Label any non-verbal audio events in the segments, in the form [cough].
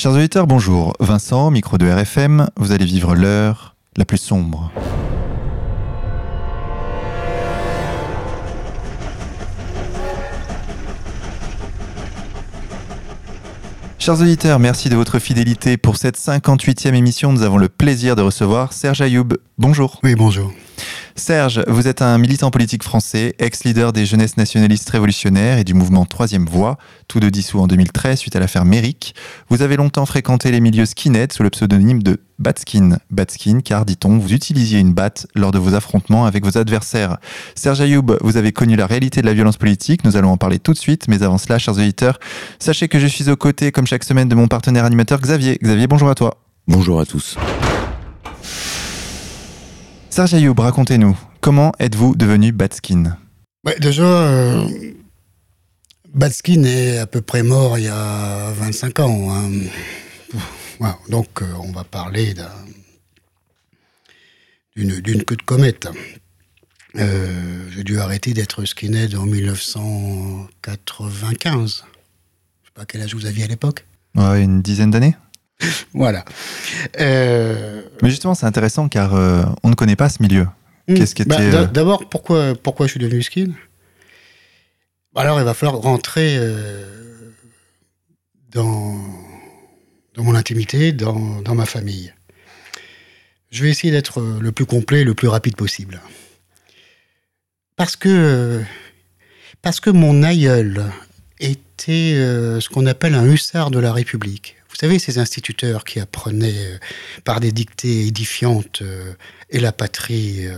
Chers auditeurs, bonjour. Vincent, micro de RFM, vous allez vivre l'heure la plus sombre. Chers auditeurs, merci de votre fidélité. Pour cette 58e émission, nous avons le plaisir de recevoir Serge Ayoub. Bonjour. Oui, bonjour. Serge, vous êtes un militant politique français, ex-leader des jeunesses nationalistes révolutionnaires et du mouvement Troisième Voie, tous deux dissous en 2013 suite à l'affaire Méric. Vous avez longtemps fréquenté les milieux skinhead sous le pseudonyme de Batskin. Batskin, car, dit-on, vous utilisiez une batte lors de vos affrontements avec vos adversaires. Serge Ayoub, vous avez connu la réalité de la violence politique, nous allons en parler tout de suite, mais avant cela, chers auditeurs, sachez que je suis aux côtés, comme chaque semaine, de mon partenaire animateur Xavier. Xavier, bonjour à toi. Bonjour à tous. Serge Ayoub, racontez-nous, comment êtes-vous devenu Batskin ouais, Déjà, euh, Batskin est à peu près mort il y a 25 ans. Hein. donc, euh, on va parler d'une queue de comète. Euh, J'ai dû arrêter d'être skinhead en 1995. Je ne sais pas quel âge vous aviez à l'époque. Ouais, une dizaine d'années [laughs] voilà. Euh, Mais justement, c'est intéressant car euh, on ne connaît pas ce milieu. Hmm. Qu'est-ce qui bah, était euh, D'abord, pourquoi, pourquoi je suis devenu skin Alors, il va falloir rentrer dans, dans mon intimité, dans, dans ma famille. Je vais essayer d'être le plus complet, le plus rapide possible. Parce que, parce que mon aïeul était ce qu'on appelle un hussard de la République. Vous savez, ces instituteurs qui apprenaient euh, par des dictées édifiantes euh, et la patrie euh,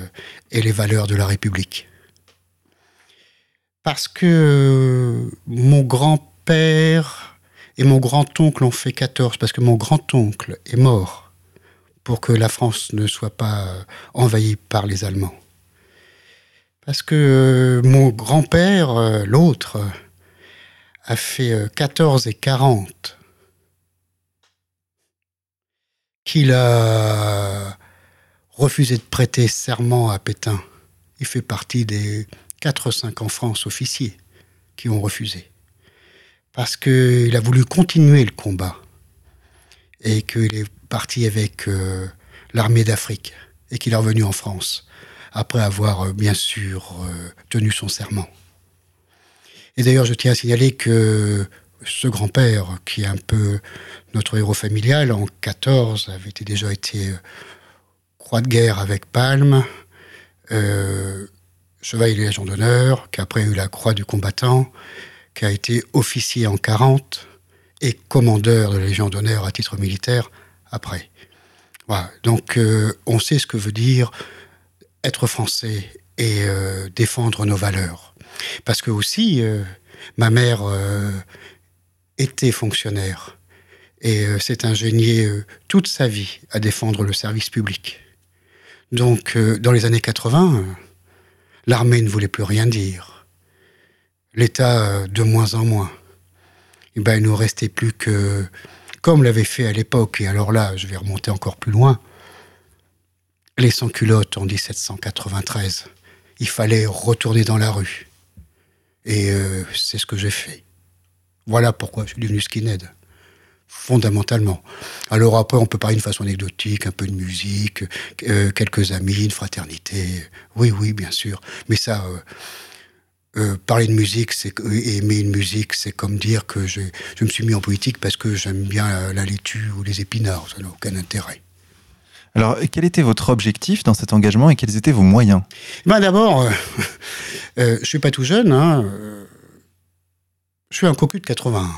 et les valeurs de la République. Parce que mon grand-père et mon grand-oncle ont fait 14, parce que mon grand-oncle est mort pour que la France ne soit pas envahie par les Allemands. Parce que mon grand-père, l'autre, a fait 14 et 40 qu'il a refusé de prêter serment à Pétain. Il fait partie des 4-5 en France officiers qui ont refusé. Parce qu'il a voulu continuer le combat et qu'il est parti avec euh, l'armée d'Afrique et qu'il est revenu en France après avoir euh, bien sûr euh, tenu son serment. Et d'ailleurs, je tiens à signaler que ce grand-père, qui est un peu notre héros familial, en 14, avait déjà été euh, croix de guerre avec Palme, euh, chevalier de Légion d'honneur, qui a après eu la croix du combattant, qui a été officier en 40 et commandeur de la Légion d'honneur à titre militaire après. Voilà. Donc euh, on sait ce que veut dire être français et défendre nos valeurs. Parce que aussi, ma mère était fonctionnaire et euh, s'est ingénié euh, toute sa vie à défendre le service public. Donc, euh, dans les années 80, l'armée ne voulait plus rien dire. L'État, de moins en moins. Et eh ben, il nous restait plus que, comme l'avait fait à l'époque, et alors là, je vais remonter encore plus loin, les sans-culottes en 1793. Il fallait retourner dans la rue. Et c'est ce que j'ai fait. Voilà pourquoi je suis devenu skinhead. Fondamentalement. Alors après, on peut parler d'une façon anecdotique, un peu de musique, euh, quelques amis, une fraternité. Oui, oui, bien sûr. Mais ça, euh, euh, parler de musique, c'est aimer une musique, c'est comme dire que je, me suis mis en politique parce que j'aime bien la, laitue ou les épinards. Ça n'a aucun intérêt. Alors, quel était votre objectif dans cet engagement et quels étaient vos moyens? Ben D'abord, [laughs] je suis pas tout jeune. Hein, je suis un cocu de 81.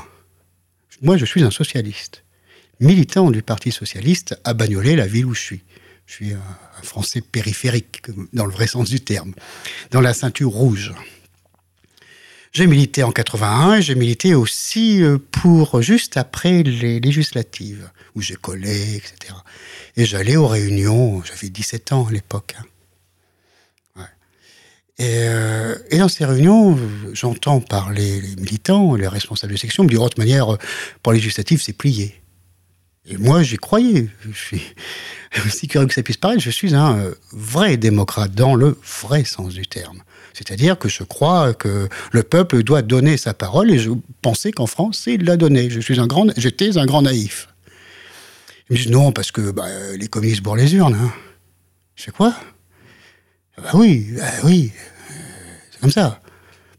Moi, je suis un socialiste, militant du Parti socialiste à Bagnolet, la ville où je suis. Je suis un, Français périphérique, dans le vrai sens du terme, dans la ceinture rouge. J'ai milité en 81 et j'ai milité aussi euh, pour juste après les législatives, où j'ai collé, etc. Et j'allais aux réunions, j'avais 17 ans à l'époque. Hein. Euh, et, dans ces réunions, j'entends parler les militants, les responsables de section, me dire, de toute manière, euh, pour législative, c'est plié. Et moi, j'y croyais. Je suis, [laughs] aussi curieux que ça puisse paraître, je suis un euh, vrai démocrate dans le vrai sens du terme. C'est-à-dire que je crois que le peuple doit donner sa parole et je pensais qu'en France, il l'a donné. Je suis un grand, j'étais un grand naïf. Ils me disent non, parce que bah, les communistes bourrent les urnes. Hein. Je sais quoi? Bah oui, bah oui, c'est comme ça.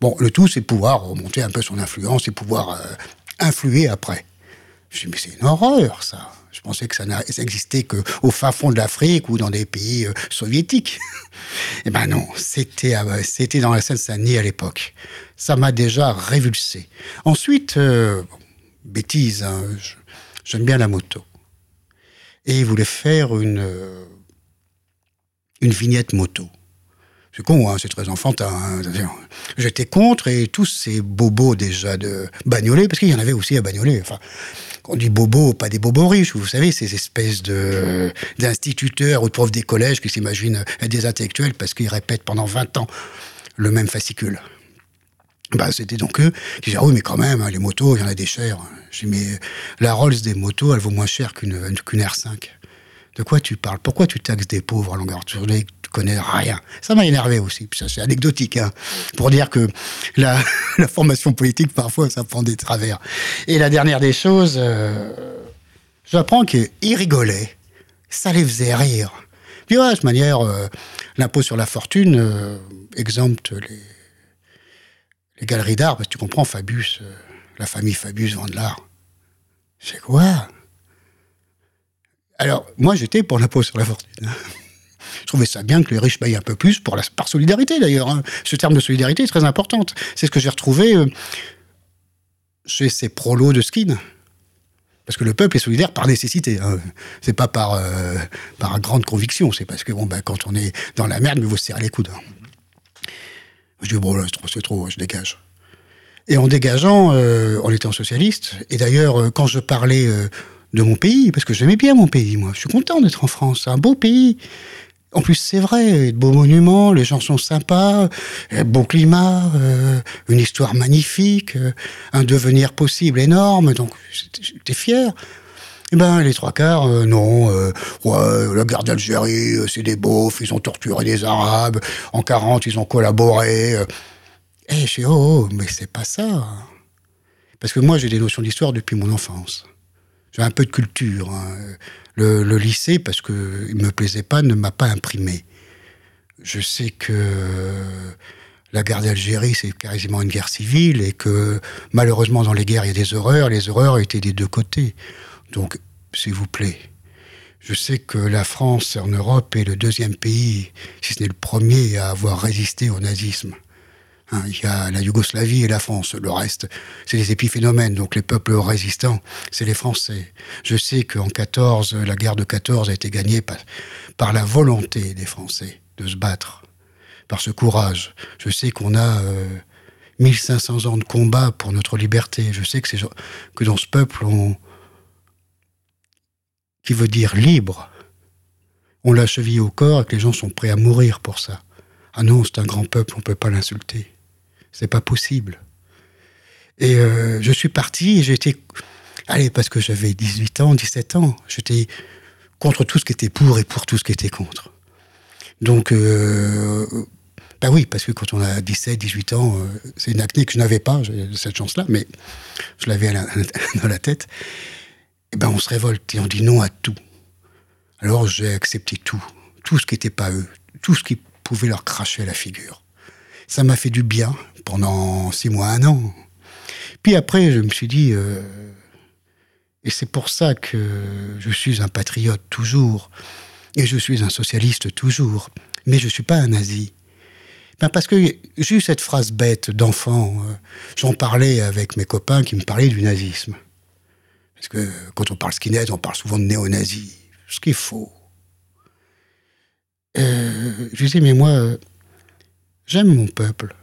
Bon, le tout, c'est pouvoir remonter un peu son influence et pouvoir euh, influer après. Je mais c'est une horreur, ça. Je pensais que ça n'existait qu'au fin fond de l'Afrique ou dans des pays euh, soviétiques. [laughs] eh ben non, c'était c'était dans la Seine-Saint-Denis à l'époque. Ça m'a déjà révulsé. Ensuite, euh, bêtise, hein, j'aime bien la moto. Et il voulait faire une vignette moto. C'est con, hein, c'est très enfantin. Hein. J'étais contre et tous ces bobos déjà de bagnoler, parce qu'il y en avait aussi à bagnoler. Enfin, on dit bobos, pas des bobos riches, vous savez, ces espèces d'instituteurs ou de profs des collèges qui s'imaginent être des intellectuels parce qu'ils répètent pendant 20 ans le même fascicule. Bah, c'était donc eux qui disaient, ah oui, mais quand même, hein, les motos, il y en a des chères. J'ai dit, mais la Rolls des motos, elle vaut moins cher qu'une R5. De quoi tu parles? Pourquoi tu taxes des pauvres à longueur de journée Tu connais rien? Ça m'a énervé aussi. ça, c'est anecdotique, hein, pour dire que [laughs] la, formation politique, parfois, ça prend des travers. Et la dernière des choses, euh, j'apprends qu'ils rigolaient. Ça les faisait rire. Puis, ouais, de toute manière, euh, l'impôt sur la fortune euh, exempte les, les galeries d'art, parce que tu comprends, Fabius, la famille Fabius vend de l'art. C'est quoi? Alors, moi, j'étais pour l'impôt sur la fortune. Je trouvais ça bien que les riches payent un peu plus, par solidarité d'ailleurs. Hein. Ce terme de solidarité est très important. C'est ce que j'ai retrouvé euh, chez ces prolos de skin. Parce que le peuple est solidaire par nécessité. Hein. C'est pas par, euh, grande conviction. C'est parce que bon, ben, quand on est dans la merde, il vous serrer les coudes. Hein. Je dis, bon, là, c'est trop, trop, je dégage. Et en dégageant, euh, en étant socialiste, et d'ailleurs, quand je parlais de mon pays, parce que j'aimais bien mon pays, moi. Je suis content d'être en France, un beau pays. En plus, c'est vrai, de beaux monuments, les gens sont sympas, bon climat, euh, une histoire magnifique, euh, un devenir possible énorme, donc j'étais fier. Eh ben, les trois quarts, euh, non, ouais, la guerre d'Algérie, c'est des beaufs, ils ont torturé des Arabes, en 40, ils ont collaboré. Eh, je oh, oh, mais c'est pas ça. Parce que moi, j'ai des notions d'histoire depuis mon enfance j'ai un peu de culture. Hein. Le, lycée, parce qu'il ne me plaisait pas, ne m'a pas imprimé. Je sais que la guerre d'Algérie, c'est quasiment une guerre civile et que malheureusement dans les guerres, il y a des horreurs. Les horreurs étaient des deux côtés. Donc, s'il vous plaît, je sais que la France en Europe est le deuxième pays, si ce n'est le premier, à avoir résisté au nazisme. Hein, il y a la Yougoslavie et la France. Le reste, c'est des épiphénomènes. Donc les peuples résistants, c'est les Français. Je sais qu'en 14, la guerre de 14 a été gagnée par, la volonté des Français de se battre, par ce courage. Je sais qu'on a 1500 euh, ans de combat pour notre liberté. Je sais que, dans ce peuple, qui veut dire libre, on l'a chevillé au corps et que les gens sont prêts à mourir pour ça. Ah non, c'est un grand peuple, on ne peut pas l'insulter. C'est pas possible. Et euh, je suis parti et j'étais. Allez, parce que j'avais 18 ans, 17 ans. J'étais contre tout ce qui était pour et pour tout ce qui était contre. Donc, euh, bah oui, parce que quand on a 17, 18 ans, euh, c'est une acné que je n'avais pas, cette chance-là, mais je l'avais [laughs] dans la tête. Et ben on se révolte et on dit non à tout. Alors j'ai accepté tout, tout ce qui n'était pas eux, tout ce qui pouvait leur cracher à la figure. Ça m'a fait du bien pendant six mois, un an. Puis après, je me suis dit, euh, et c'est pour ça que je suis un patriote toujours, et je suis un socialiste toujours, mais je ne suis pas un nazi. Ben parce que j'ai eu cette phrase bête d'enfant. Euh, j'en parlais avec mes copains qui me parlaient du nazisme. Parce que quand on parle skinhead, on parle souvent de néo-nazi, ce qui est faux. Euh, je disais, mais moi, J'aime mon peuple.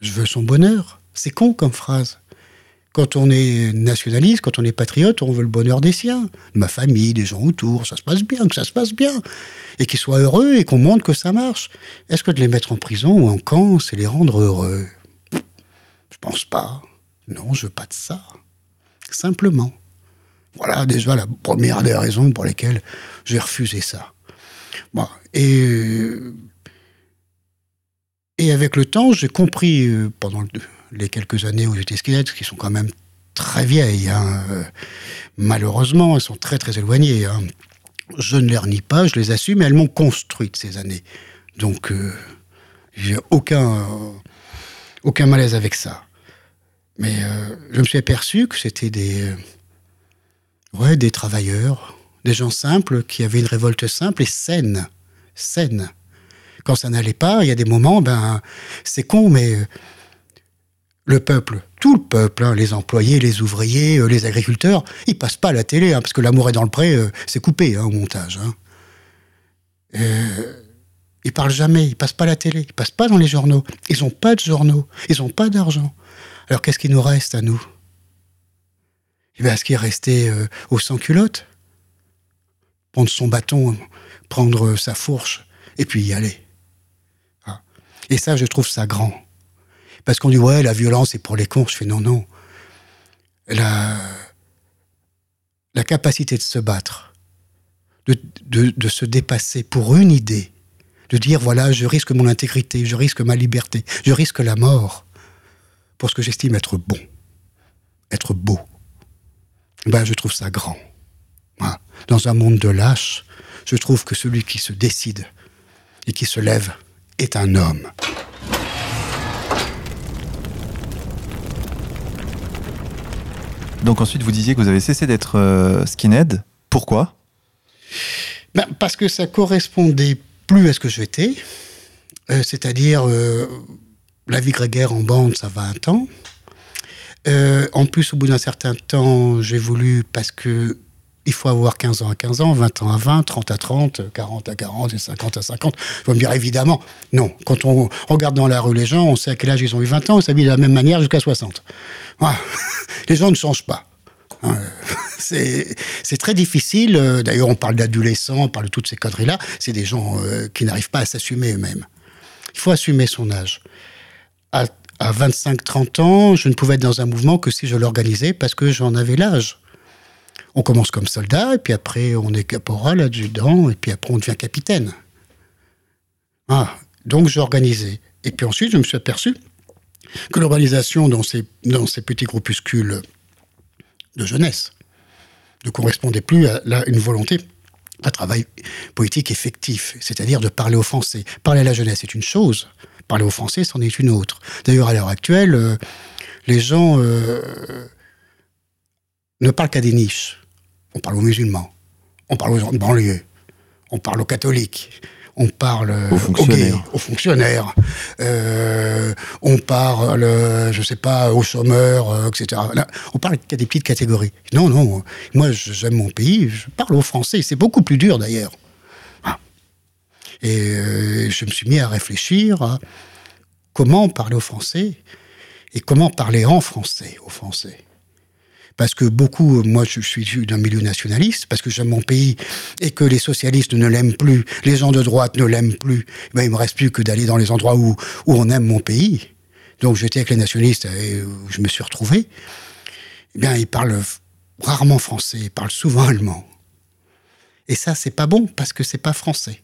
Je veux son bonheur. C'est con comme phrase. Quand on est nationaliste, quand on est patriote, on veut le bonheur des siens, ma famille, des gens autour, ça se passe bien, que ça se passe bien, et qu'ils soient heureux et qu'on montre que ça marche. Est-ce que de les mettre en prison ou en camp, c'est les rendre heureux? Je pense pas. Non, je veux pas de ça. Simplement. Voilà déjà la première des raisons pour lesquelles j'ai refusé ça. Bon, et et avec le temps, j'ai compris, euh, pendant les quelques années où j'étais skinhead, qui sont quand même très vieilles. Hein. Malheureusement, elles sont très très éloignées. Hein. Je ne les renie pas, je les assume, mais elles m'ont construite ces années. Donc, euh, j'ai aucun, aucun malaise avec ça. Mais euh, je me suis aperçu que c'était des, euh, ouais, des travailleurs, des gens simples qui avaient une révolte simple et saine. Saine. Quand ça n'allait pas, il y a des moments, ben, c'est con, mais le peuple, tout le peuple, hein, les employés, les ouvriers, euh, les agriculteurs, ils passent pas à la télé, hein, parce que l'amour est dans le pré, euh, c'est coupé hein, au montage. Euh, ils parlent jamais, ils passent pas à la télé, ils passent pas dans les journaux. Ils ont pas de journaux, ils ont pas d'argent. Alors qu'est-ce qui nous reste à nous? Eh Est-ce qu'il est resté au sans-culotte Prendre son bâton, prendre sa fourche, et puis y aller. Et ça, je trouve ça grand. Parce qu'on dit, ouais, la violence, c'est pour les cons. Je fais, non, non. La, la capacité de se battre, de, se dépasser pour une idée, de dire, voilà, je risque mon intégrité, je risque ma liberté, je risque la mort, pour ce que j'estime être bon, être beau. Ben, je trouve ça grand. Dans un monde de lâches, je trouve que celui qui se décide et qui se lève est un homme. Donc ensuite, vous disiez que vous avez cessé d'être euh, skinhead. Pourquoi? Ben, Parce que ça correspondait plus à ce que j'étais. Euh, c'est-à-dire, euh, la vie grégaire en bande, ça va un temps. en plus, au bout d'un certain temps, j'ai voulu, parce que il faut avoir 15 ans à 15 ans, 20 ans à 20, 30 à 30, 40 à 40 et 50 à 50. Vous me dire évidemment, non. Quand on regarde dans la rue les gens, on sait à quel âge ils ont eu 20 ans, on s'habille de la même manière jusqu'à 60. [laughs] les gens ne changent pas. Hein, [laughs] c'est très difficile. Euh, d'ailleurs, on parle d'adolescents, on parle de toutes ces conneries-là. C'est des gens euh, qui n'arrivent pas à s'assumer eux-mêmes. Il faut assumer son âge. À, à 25-30 ans, je ne pouvais être dans un mouvement que si je l'organisais parce que j'en avais l'âge. On commence comme soldat, et puis après on est caporal, adjudant, et puis après on devient capitaine. Ah, donc j'organisais. Et puis ensuite, je me suis aperçu que l'organisation dans ces, petits groupuscules de jeunesse ne correspondait plus à une volonté un travail politique effectif, c'est-à-dire de parler aux Français. Parler à la jeunesse est une chose, parler aux Français, c'en est une autre. D'ailleurs, à l'heure actuelle, euh, les gens euh, ne parlent qu'à des niches. On parle aux musulmans, on parle aux gens de banlieue, on parle aux catholiques, on parle aux fonctionnaires, aux, fonctionnaires euh, on parle, je sais pas, aux chômeurs, euh, etc. on parle qu'à des petites catégories. Non, non, moi j'aime mon pays, je parle aux Français, c'est beaucoup plus dur d'ailleurs. Ah. Et euh, je me suis mis à réfléchir à comment parler aux Français et comment parler en français aux Français parce que beaucoup, moi je suis d'un milieu nationaliste, parce que j'aime mon pays et que les socialistes ne l'aiment plus, les gens de droite ne l'aiment plus, ben, il me reste plus que d'aller dans les endroits où, on aime mon pays. Donc j'étais avec les nationalistes et je me suis retrouvé. Eh bien, ils parlent rarement français, ils parlent souvent [laughs] allemand. Et ça, c'est pas bon parce que c'est pas français.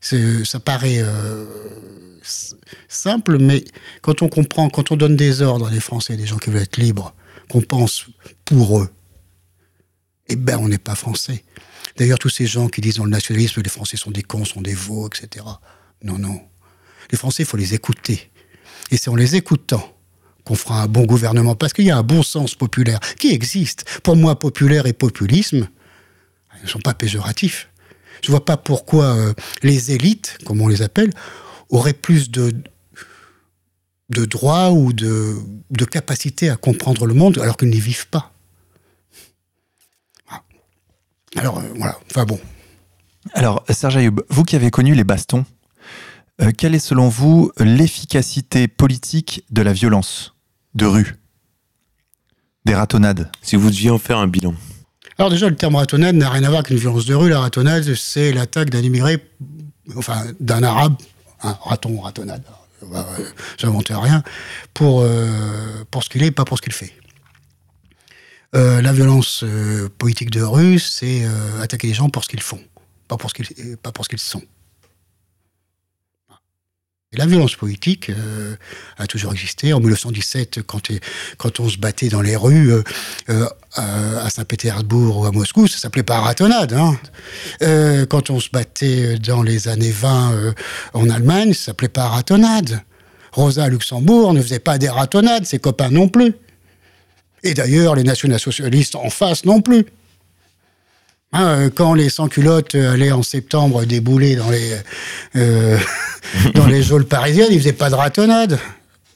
Ça paraît euh, simple, mais quand on comprend, quand on donne des ordres à des Français, des gens qui veulent être libres, qu'on pense pour eux, eh ben on n'est pas français. D'ailleurs, tous ces gens qui disent dans le nationalisme que les Français sont des cons, sont des veaux, etc. Non, non. Les Français, il faut les écouter. Et c'est en les écoutant qu'on fera un bon gouvernement, parce qu'il y a un bon sens populaire qui existe. Pour moi, populaire et populisme ne sont pas péjoratifs. Je ne vois pas pourquoi euh, les élites, comme on les appelle, auraient plus de, de droit ou de, de capacité à comprendre le monde alors qu'ils n'y vivent pas. Alors, euh, voilà, enfin bon. Alors, Serge Ayoub, vous qui avez connu les bastons, euh, quelle est selon vous l'efficacité politique de la violence de rue Des ratonnades? Si vous deviez en faire un bilan. Alors déjà, le terme ratonnade n'a rien à voir avec une violence de rue. La ratonnade, c'est l'attaque d'un immigré, enfin d'un arabe, un raton, ratonnade. Bah, j'invente rien, pour, euh, pour ce qu'il est, pas pour ce qu'il fait. Euh, la violence euh, politique de rue, c'est attaquer les gens pour ce qu'ils font, pas pour ce qu'ils, pas pour ce qu'ils sont. La violence politique a toujours existé. En 1917, quand, quand on se battait dans les rues à Saint-Pétersbourg ou à Moscou, ça s'appelait pas ratonnade. Hein. quand on se battait dans les années 20 en Allemagne, ça s'appelait pas ratonnade. Rosa Luxembourg ne faisait pas des ratonnades, ses copains non plus. Et d'ailleurs, les nationaux-socialistes en face non plus. Hein, quand les sans-culottes allaient en septembre débouler dans les, euh, [laughs] dans les geôles parisiennes, ils faisaient pas de ratonnade.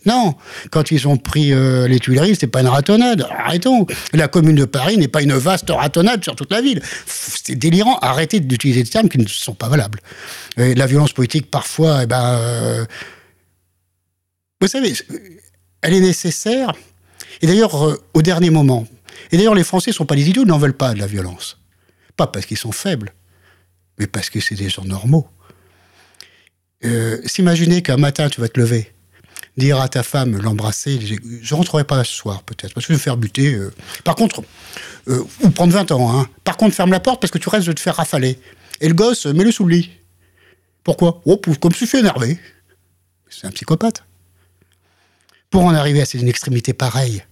Non, quand ils ont pris euh, les Tuileries, c'était pas une ratonnade. Arrêtons. La commune de Paris n'est pas une vaste ratonnade sur toute la ville. C'est délirant. Arrêtez d'utiliser des termes qui ne sont pas valables. la violence politique, parfois, eh ben, euh, vous savez, elle est nécessaire. Et d'ailleurs, au dernier moment. Et d'ailleurs, les Français ne sont pas des idiots, ils n'en veulent pas de la violence. Pas parce qu'ils sont faibles, mais parce que c'est des gens normaux. Euh, s'imaginer qu'un matin, tu vas te lever, dire à ta femme, l'embrasser, je rentrerai pas ce soir, peut-être, parce que je vais me faire buter. Euh. Par contre, euh, ou prendre 20 ans, hein. Par contre, ferme la porte parce que tu restes de te faire rafaler. Et le gosse, mets-le sous le lit. Pourquoi? Oh, comme je suis énervé. C'est un psychopathe. Pour en arriver à cette extrémité pareille.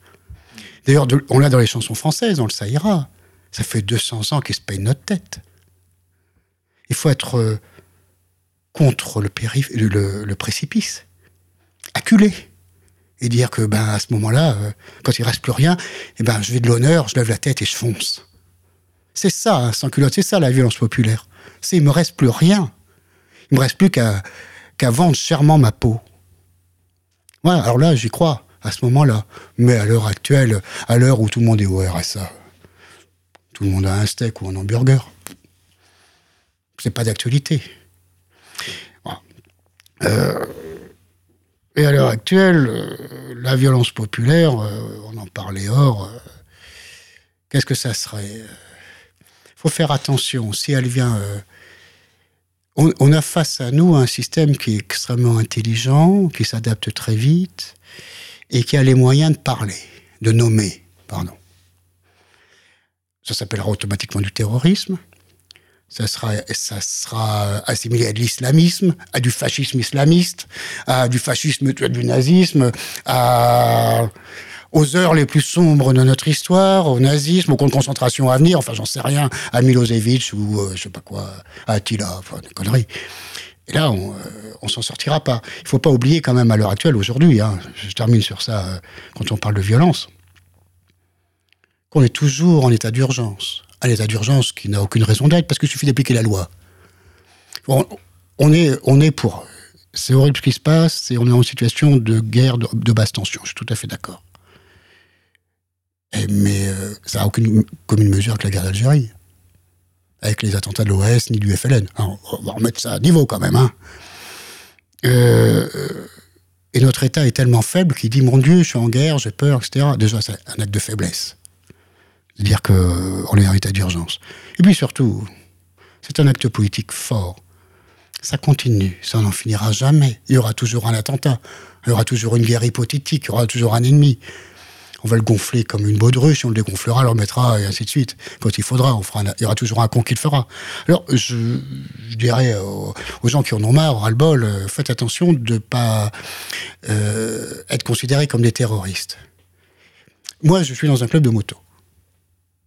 D'ailleurs, on l'a dans les chansons françaises, on le saillera. Ça fait 200 ans qu'ils se payent notre tête. Il faut être euh, contre le, le, précipice, acculé, et dire que ben à ce moment-là, euh, quand il reste plus rien, eh ben je vais de l'honneur, je lève la tête et je fonce. C'est ça, hein, sans culotte, c'est ça la violence populaire. C'est il me reste plus rien. Il me reste plus qu'à vendre chèrement ma peau. Voilà, alors là, j'y crois à ce moment-là. Mais à l'heure actuelle, à l'heure où tout le monde est au RSA, tout le monde a un steak ou un hamburger. C'est pas d'actualité. Euh, et à l'heure actuelle, euh, la violence populaire, euh, on en parlait hors, qu'est-ce que ça serait Il faut faire attention. Si elle vient. On, a face à nous un système qui est extrêmement intelligent, qui s'adapte très vite et qui a les moyens de parler, de nommer, pardon. Ça s'appellera automatiquement du terrorisme. Ça sera, sera assimilé à de l'islamisme, à du fascisme islamiste, à du fascisme, du nazisme, à, aux heures les plus sombres de notre histoire, au nazisme, aux camps de concentration à venir, enfin j'en sais rien, à Milosevic ou euh, je sais pas quoi, à Attila, enfin des conneries. Et là, on, euh, on s'en sortira pas. Il faut pas oublier quand même à l'heure actuelle, aujourd'hui, hein, je termine sur ça, euh, quand on parle de violence, on est toujours en état d'urgence. Un état d'urgence qui n'a aucune raison d'être parce qu'il suffit d'appliquer la loi. On, est, pour. C'est horrible ce qui se passe et on est en situation de guerre de, basse tension. Je suis tout à fait d'accord. Mais euh, ça n'a aucune commune mesure avec la guerre d'Algérie. Avec les attentats de l'OS ni du FLN. on va remettre ça à niveau quand même. Hein. Euh, et notre État est tellement faible qu'il dit Mon Dieu, je suis en guerre, j'ai peur, etc. Déjà, c'est un acte de faiblesse dire qu'on est en état d'urgence. Et puis surtout, c'est un acte politique fort. Ça continue, ça n'en finira jamais. Il y aura toujours un attentat, il y aura toujours une guerre hypothétique, il y aura toujours un ennemi. On va le gonfler comme une baudruche, on le dégonflera, on le remettra, et ainsi de suite. Quand il faudra, on fera il y aura toujours un con qui le fera. Alors, je, dirais aux, gens qui en ont marre, ras-le-bol, euh, faites attention de ne pas euh, être considérés comme des terroristes. Moi, je suis dans un club de moto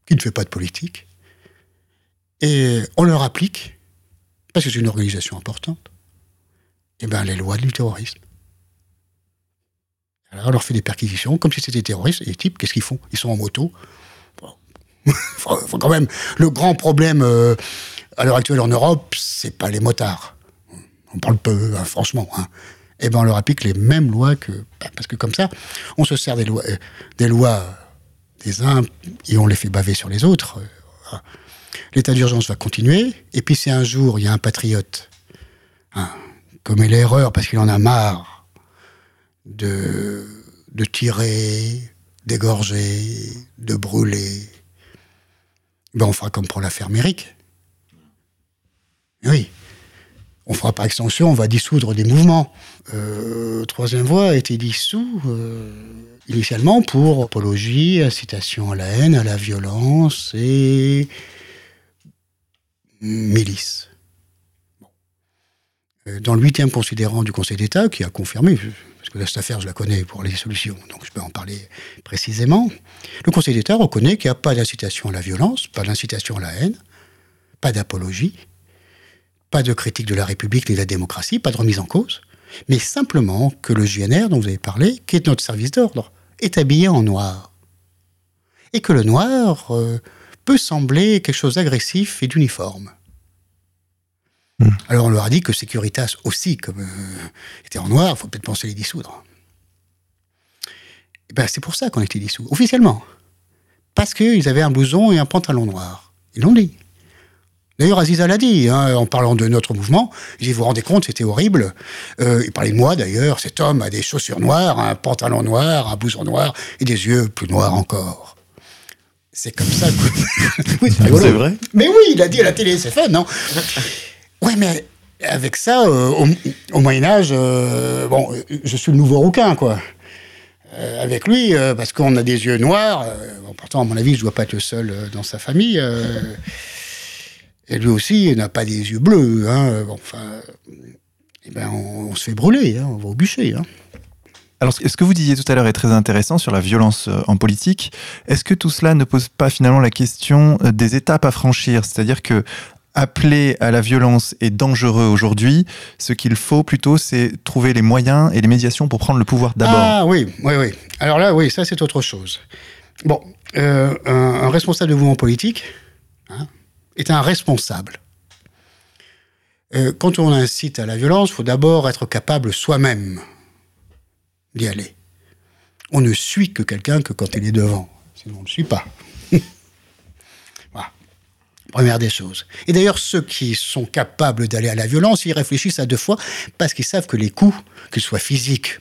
qui ne fait pas de politique, et on leur applique, parce que c'est une organisation importante, eh ben, les lois du terrorisme. Alors on leur fait des perquisitions, comme si c'était terroristes, et les types, qu'est-ce qu'ils font? Ils sont en moto. [laughs] faut, quand même. Le grand problème euh, à l'heure actuelle en Europe, c'est pas les motards. On parle peu, hein, franchement. Hein. Eh ben, on leur applique les mêmes lois que. Ben, parce que comme ça, on se sert des lois, euh, des lois des uns et on les fait baver sur les autres. L'état d'urgence va continuer. Et puis si un jour il y a un patriote hein, commet l'erreur parce qu'il en a marre de, de tirer, d'égorger, de brûler, ben on fera comme pour l'affaire Mérique. Oui. On fera par extension, on va dissoudre des mouvements. Euh, troisième voie a été dissous. Euh, initialement pour apologie, incitation à la haine, à la violence et milice. dans le huitième considérant du Conseil d'État, qui a confirmé, parce que cette affaire, je la connais pour les solutions, donc je peux en parler précisément, le Conseil d'État reconnaît qu'il n'y a pas d'incitation à la violence, pas d'incitation à la haine, pas d'apologie, pas de critique de la République ni de la démocratie, pas de remise en cause, mais simplement que le JNR dont vous avez parlé, qui est notre service d'ordre, est habillé en noir. Et que le noir euh, peut sembler quelque chose d'agressif et d'uniforme. Hmm. Alors on leur a dit que Securitas aussi, comme euh, était en noir, il faut peut-être penser les dissoudre. Et ben, c'est pour ça qu'on a été dissous, officiellement. Parce qu'ils avaient un blouson et un pantalon noir. Ils l'ont dit. D'ailleurs, Aziza l'a dit, hein, en parlant de notre mouvement. Il dit, vous vous rendez compte, c'était horrible. Euh, il parlait de moi, d'ailleurs. Cet homme a des chaussures noires, un pantalon noir, un blouson noir et des yeux plus noirs encore. C'est comme ça que... [laughs] oui, c'est vrai Mais oui, il a dit à la télé, c'est fun, non? Ouais, mais avec ça, euh, au, Moyen-Âge, euh, bon, je suis le nouveau rouquin, quoi. avec lui, parce qu'on a des yeux noirs. pourtant, à mon avis, je ne dois pas être le seul dans sa famille. Et lui aussi, il n'a pas des yeux bleus. Hein. enfin, eh ben, on, se fait brûler, hein, on va au bûcher. Hein. Alors, ce que vous disiez tout à l'heure est très intéressant sur la violence euh, en politique. Est-ce que tout cela ne pose pas finalement la question euh, des étapes à franchir? C'est-à-dire que appeler à la violence est dangereux aujourd'hui. Ce qu'il faut plutôt, c'est trouver les moyens et les médiations pour prendre le pouvoir d'abord. Ah oui, oui, oui. Alors là, oui, ça c'est autre chose. Bon, euh, un, un, responsable de mouvement politique, hein, est un responsable. Euh, quand on incite à la violence, il faut d'abord être capable soi-même d'y aller. On ne suit que quelqu'un que quand il est devant. Sinon, on ne le suit pas. [laughs] voilà. Première des choses. Et d'ailleurs, ceux qui sont capables d'aller à la violence, ils réfléchissent à deux fois parce qu'ils savent que les coups, qu'ils soient physiques,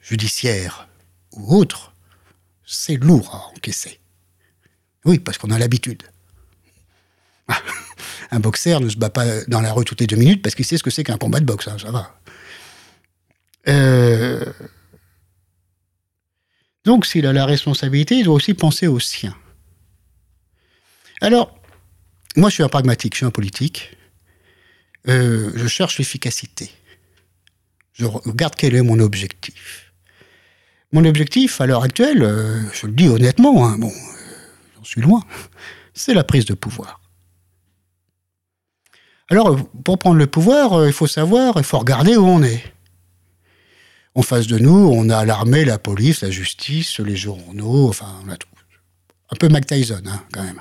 judiciaires ou autres, c'est lourd à encaisser. Oui, parce qu'on a l'habitude. [laughs] un boxeur ne se bat pas dans la rue toutes les deux minutes parce qu'il sait ce que c'est qu'un combat de boxe, hein, ça va. Euh, donc, s'il a la responsabilité, il doit aussi penser aux siens. Alors, moi, je suis un pragmatique, je suis un politique. Euh, je cherche l'efficacité. Je regarde quel est mon objectif. Mon objectif, à l'heure actuelle, euh, je le dis honnêtement, hein, bon, j'en suis loin, [laughs] c'est la prise de pouvoir. Alors, pour prendre le pouvoir, euh, il faut savoir, il faut regarder où on est. En face de nous, on a l'armée, la police, la justice, les journaux, enfin, on a tout. Un peu Mac hein, quand même.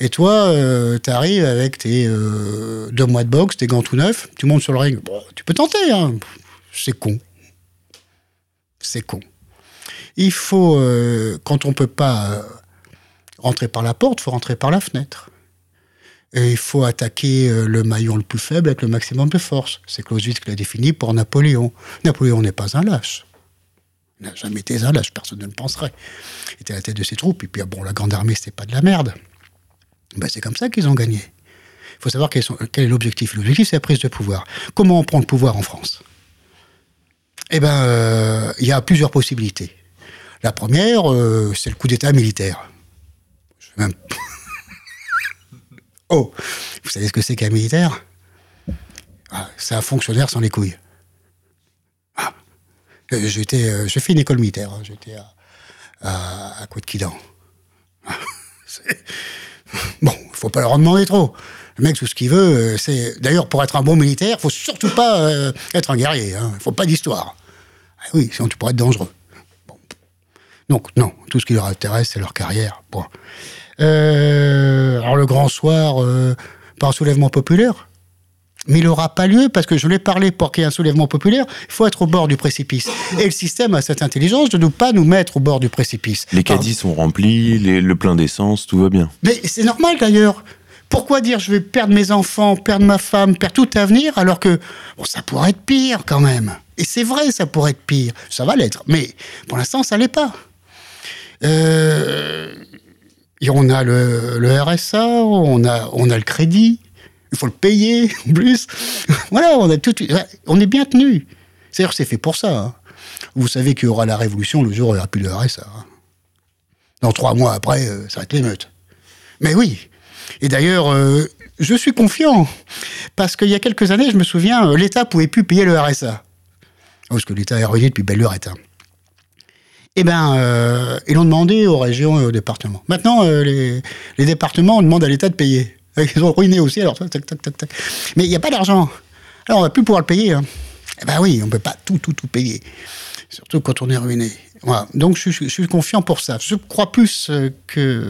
Et toi, euh, tu arrives avec tes euh, deux mois de boxe, tes gants tout neufs, tu montes sur le ring. tu peux tenter, hein. C'est con. C'est con. Il faut, quand on peut pas rentrer par la porte, il faut rentrer par la fenêtre. Et il faut attaquer euh, le maillon le plus faible avec le maximum de force. C'est Clausewitz qui l'a défini pour Napoléon. Napoléon n'est pas un lâche. Il n'a jamais été un lâche, personne ne le penserait. Il était à la tête de ses troupes, et puis ah bon, la grande armée, c'était pas de la merde. Ben, c'est comme ça qu'ils ont gagné. Il faut savoir quel, est l'objectif. L'objectif, c'est la prise de pouvoir. Comment on prend le pouvoir en France? Eh bien, euh, il y a plusieurs possibilités. La première, euh, c'est le coup d'État militaire. Je vais même Oh, vous savez ce que c'est qu'un militaire? Ah, C'est un fonctionnaire sans les couilles. Ah. Euh, j'étais, euh, j'ai fait une école militaire. Hein. J'étais à, à, à Quidan. Ah, [laughs] bon, il faut pas leur en demander trop. Le mec, tout ce qu'il veut, euh, c'est. D'ailleurs, pour être un bon militaire, il faut surtout pas être un guerrier. Il hein. ne faut pas d'histoire. Ah oui, sinon tu pourrais être dangereux. Donc, non, tout ce qui leur intéresse, c'est leur carrière. Euh, alors le grand soir, euh, par soulèvement populaire, mais il n'aura pas lieu parce que je l'ai parlé pour qu'il y ait un soulèvement populaire, il faut être au bord du précipice. Et le système a cette intelligence de ne pas nous mettre au bord du précipice. Les caddies sont remplis, le plein d'essence, tout va bien. Mais c'est normal d'ailleurs. Pourquoi dire je vais perdre mes enfants, perdre ma femme, perdre tout avenir alors que bon, ça pourrait être pire quand même. Et c'est vrai, ça pourrait être pire. Ça va l'être. Mais pour l'instant, ça l'est pas. Euh, on a le, RSA, on a, le crédit, il faut le payer [laughs] en plus. voilà, on, a tout, on est bien tenu. C'est-à-dire c'est fait pour ça. Hein. Vous savez qu'il y aura la révolution le jour où il n'y aura plus de RSA. Hein. Dans trois mois après, euh, ça va être l'émeute. Mais oui. Et d'ailleurs, euh, je suis confiant. Parce qu'il y a quelques années, je me souviens, l'État pouvait plus payer le RSA. Parce que l'État est ruiné depuis belle lurette. Hein. Eh bien, euh, ils l'ont demandé aux régions et aux départements. Maintenant, euh, les, départements demandent à l'État de payer. [laughs] Ils ont ruiné aussi, alors tac, tac, tac, tac. Mais il n'y a pas d'argent. Alors, on va plus pouvoir le payer. Hein. Eh ben oui, on ne peut pas tout, tout, tout payer. Surtout quand on est ruiné. Voilà. Donc, je, suis confiant pour ça. Je crois plus euh, que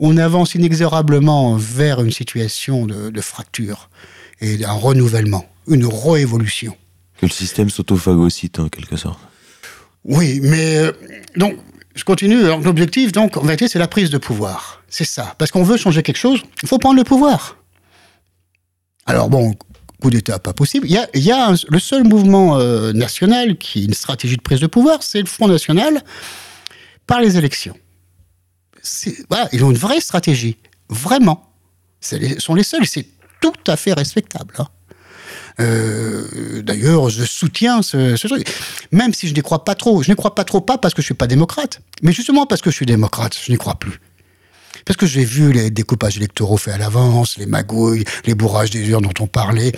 on avance inexorablement vers une situation de, de fracture et d'un renouvellement, une réévolution. Que le système s'autophagocyte en quelque sorte. Oui, mais euh, donc je continue. L'objectif, donc, en vérité, c'est la prise de pouvoir. C'est ça. Parce qu'on veut changer quelque chose, il faut prendre le pouvoir. Alors bon, coup d'État, pas possible. Il y a, y a le seul mouvement euh, national qui a une stratégie de prise de pouvoir, c'est le Front National par les élections. Voilà, ils ont une vraie stratégie. Vraiment. Ce sont les seuls. C'est tout à fait respectable. Hein. Euh, d'ailleurs, je soutiens ce, truc, même si je n'y crois pas trop. Je n'y crois pas trop, pas parce que je suis pas démocrate, mais justement parce que je suis démocrate, je n'y crois plus. Parce que j'ai vu les découpages électoraux faits à l'avance, les magouilles, les bourrages des urnes dont on parlait,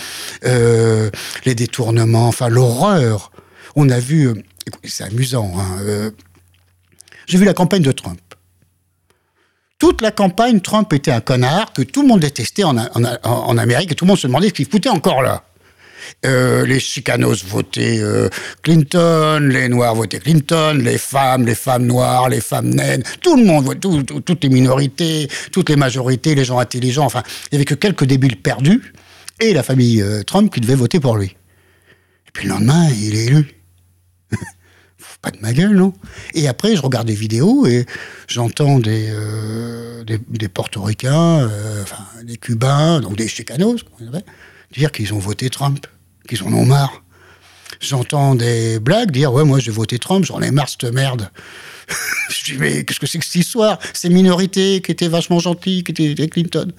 euh, les détournements, enfin l'horreur. On a vu, euh, c'est amusant, hein, j'ai vu la campagne de Trump. Toute la campagne, Trump était un connard que tout le monde détestait en, en, en Amérique et tout le monde se demandait ce qu'il foutait encore là. Euh, les chicanos votaient euh, Clinton, les Noirs votaient Clinton, les femmes, les femmes noires, les femmes naines, tout le monde, toutes les minorités, toutes les majorités, les gens intelligents, enfin, il n'y avait que quelques débiles perdus, et la famille euh, Trump qui devait voter pour lui. Et puis le lendemain, il est élu. [laughs] pas de ma gueule, non? Et après, je regarde des vidéos et j'entends des, des, portoricains, enfin, des cubains, donc des chicanos, dire qu'ils ont voté Trump qu'ils en ont marre. J'entends des blagues dire Ouais, moi j'ai voté Trump, j'en ai marre cette merde. [laughs] je dis Mais qu'est-ce que c'est que cette histoire? Ces minorités qui étaient vachement gentilles, qui étaient Clinton.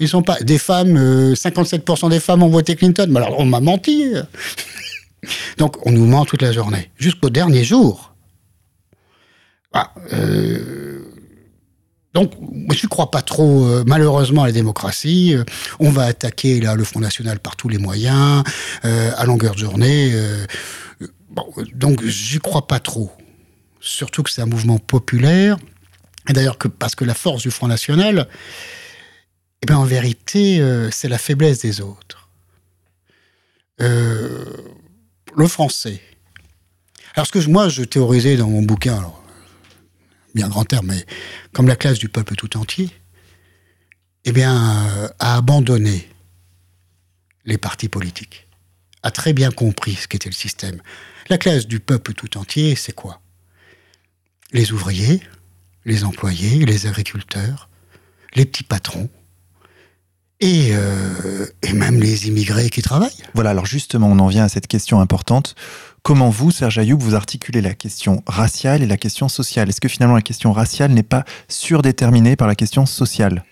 Ils sont pas. Des femmes, 57% euh, des femmes ont voté Clinton. Mais alors on m'a menti. [laughs] Donc on nous ment toute la journée, jusqu'au dernier jour. Ah, euh, donc, je ne crois pas trop, euh, malheureusement, à la démocratie. Euh, on va attaquer là, le Front National par tous les moyens, euh, à longueur de journée. bon, donc, j'y crois pas trop. Surtout que c'est un mouvement populaire. Et d'ailleurs, parce que la force du Front National, eh bien, en vérité, c'est la faiblesse des autres. le français. Alors, ce que moi, je théorisais dans mon bouquin, bien grand terme, mais comme la classe du peuple tout entier, eh bien, euh, a abandonné les partis politiques, a très bien compris ce qu'était le système. La classe du peuple tout entier, c'est quoi? Les ouvriers, les employés, les agriculteurs, les petits patrons, et, euh, et, même les immigrés qui travaillent. Voilà, alors justement, on en vient à cette question importante. Comment vous, Serge Ayoub, vous articulez la question raciale et la question sociale Est-ce que finalement la question raciale n'est pas surdéterminée par la question sociale?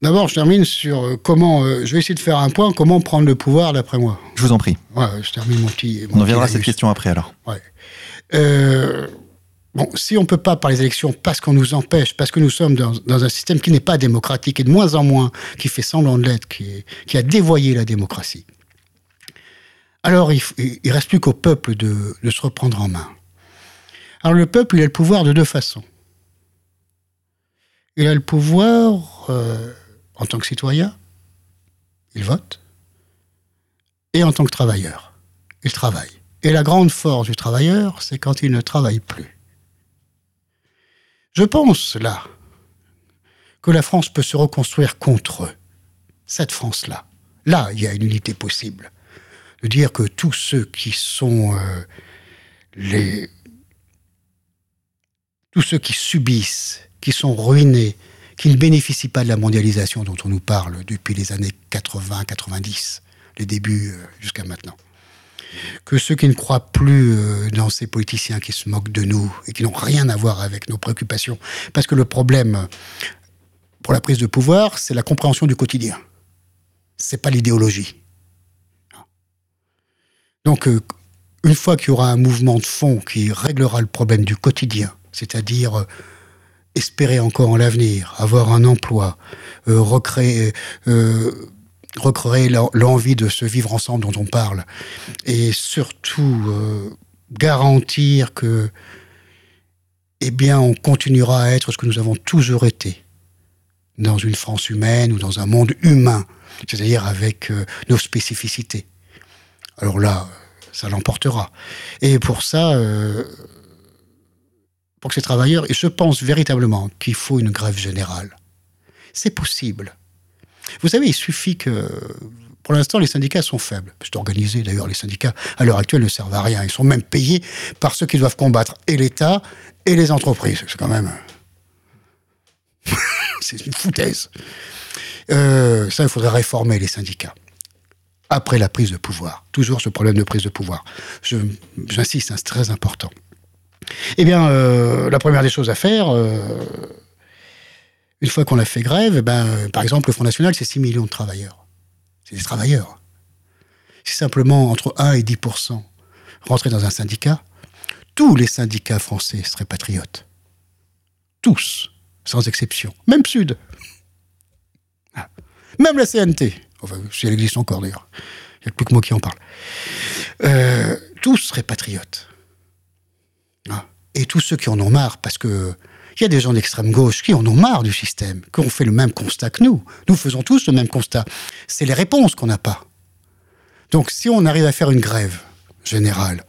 D'abord, je termine sur euh, comment. Euh, je vais essayer de faire un point. Comment prendre le pouvoir, d'après moi Je vous en prie. Ouais, je termine mon petit. on en viendra à cette question après, alors. Ouais. Euh, bon, si on ne peut pas par les élections parce qu'on nous empêche, parce que nous sommes dans, un système qui n'est pas démocratique et de moins en moins, qui fait semblant de l'être, qui, qui a dévoyé la démocratie, alors il ne reste plus qu'au peuple de, se reprendre en main. Alors le peuple, il a le pouvoir de deux façons. Il a le pouvoir euh, en tant que citoyen, il vote, et en tant que travailleur, il travaille. Et la grande force du travailleur, c'est quand il ne travaille plus. Je pense là que la France peut se reconstruire contre eux. Cette France-là. Là, il y a une unité possible de dire que tous ceux qui sont euh, les tous ceux qui subissent, qui sont ruinés, qui ne bénéficient pas de la mondialisation dont on nous parle depuis les années 80-90, les débuts euh, jusqu'à maintenant. Que ceux qui ne croient plus euh, dans ces politiciens qui se moquent de nous et qui n'ont rien à voir avec nos préoccupations. Parce que le problème pour la prise de pouvoir, c'est la compréhension du quotidien. C'est pas l'idéologie. Donc, euh, une fois qu'il y aura un mouvement de fond qui réglera le problème du quotidien, c'est-à-dire euh, espérer encore en l'avenir, avoir un emploi, euh, recréer, l'envie de se vivre ensemble dont on parle, et surtout garantir que, eh bien, on continuera à être ce que nous avons toujours été dans une France humaine ou dans un monde humain, c'est-à-dire avec nos spécificités. Alors là, ça l'emportera. Et pour ça, pour ces travailleurs, je pense véritablement qu'il faut une grève générale. C'est possible. Vous savez, il suffit que, pour l'instant, les syndicats sont faibles. C'est organisé d'ailleurs, les syndicats, à l'heure actuelle, ne servent à rien. Ils sont même payés par ceux qui doivent combattre, et l'État, et les entreprises. C'est quand même... [laughs] C'est une foutaise. Euh, ça, il faudrait réformer les syndicats après la prise de pouvoir. Toujours ce problème de prise de pouvoir. J'insiste, hein, c'est très important. Eh bien, euh, la première des choses à faire, euh, une fois qu'on a fait grève, eh ben, par exemple, le Front National, c'est 6 millions de travailleurs. C'est des travailleurs. Si simplement entre 1 et 10% rentraient dans un syndicat, tous les syndicats français seraient patriotes. Tous, sans exception. Même Sud. Ah. Même la CNT. Enfin, si elle existe encore d'ailleurs. Il n'y a plus que moi qui en parle. Euh, tous seraient patriotes. Ah. Et tous ceux qui en ont marre, parce que il y a des gens d'extrême gauche qui en ont marre du système, qui ont fait le même constat que nous. Nous faisons tous le même constat. C'est les réponses qu'on n'a pas. Donc si on arrive à faire une grève générale,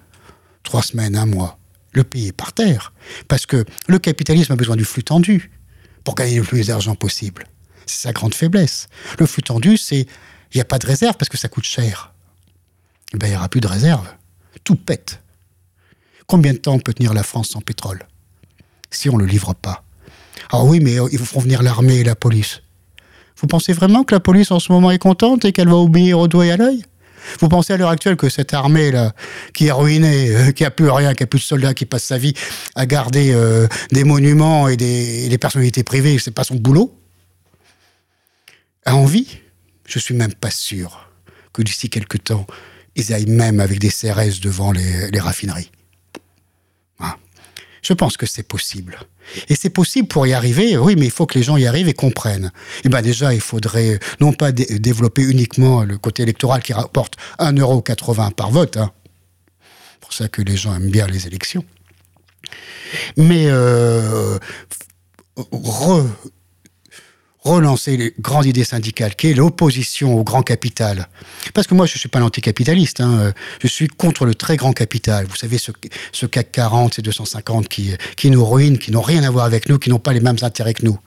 trois semaines, un mois, le pays est par terre. Parce que le capitalisme a besoin du flux tendu pour gagner le plus d'argent possible. C'est sa grande faiblesse. Le flux tendu, c'est il n'y a pas de réserve parce que ça coûte cher. Ben, il n'y aura plus de réserve. Tout pète. Combien de temps peut tenir la France sans pétrole? Si on ne le livre pas Ah oui, mais euh, ils vous feront venir l'armée et la police. Vous pensez vraiment que la police en ce moment est contente et qu'elle va obéir au doigt et à l'œil? Vous pensez à l'heure actuelle que cette armée-là, qui est ruinée, euh, qui a plus rien, qui a plus de soldats, qui passe sa vie à garder euh, des monuments et des, personnalités privées, c'est pas son boulot? A envie Je suis même pas sûr que d'ici quelques temps, ils aillent même avec des CRS devant les raffineries. Je pense que c'est possible. Et c'est possible pour y arriver, oui, mais il faut que les gens y arrivent et comprennent. Eh bien déjà, il faudrait non pas développer uniquement le côté électoral qui rapporte 1,80€ par vote, hein. pour ça que les gens aiment bien les élections, mais euh, relancer les grandes idées syndicales, qui est l'opposition au grand capital. Parce que moi, je ne suis pas l'anticapitaliste, hein. je suis contre le très grand capital. Vous savez, ce, CAC 40, ces 250 qui, nous ruinent, qui n'ont rien à voir avec nous, qui n'ont pas les mêmes intérêts que nous.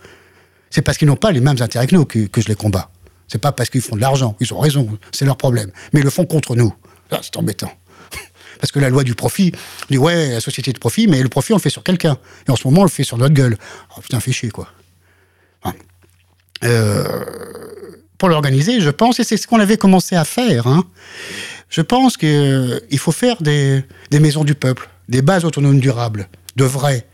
C'est parce qu'ils n'ont pas les mêmes intérêts que nous que, je les combats. C'est pas parce qu'ils font de l'argent, ils ont raison, c'est leur problème. Mais ils le font contre nous. c'est embêtant. [laughs] Parce que la loi du profit, on dit ouais, la société de profit, mais le profit, on le fait sur quelqu'un. Et en ce moment, on le fait sur notre gueule. Oh, putain, fait chier, quoi. Pour l'organiser, je pense, et c'est ce qu'on avait commencé à faire, hein. je pense qu'il euh, faut faire des, maisons du peuple, des bases autonomes durables, de vraies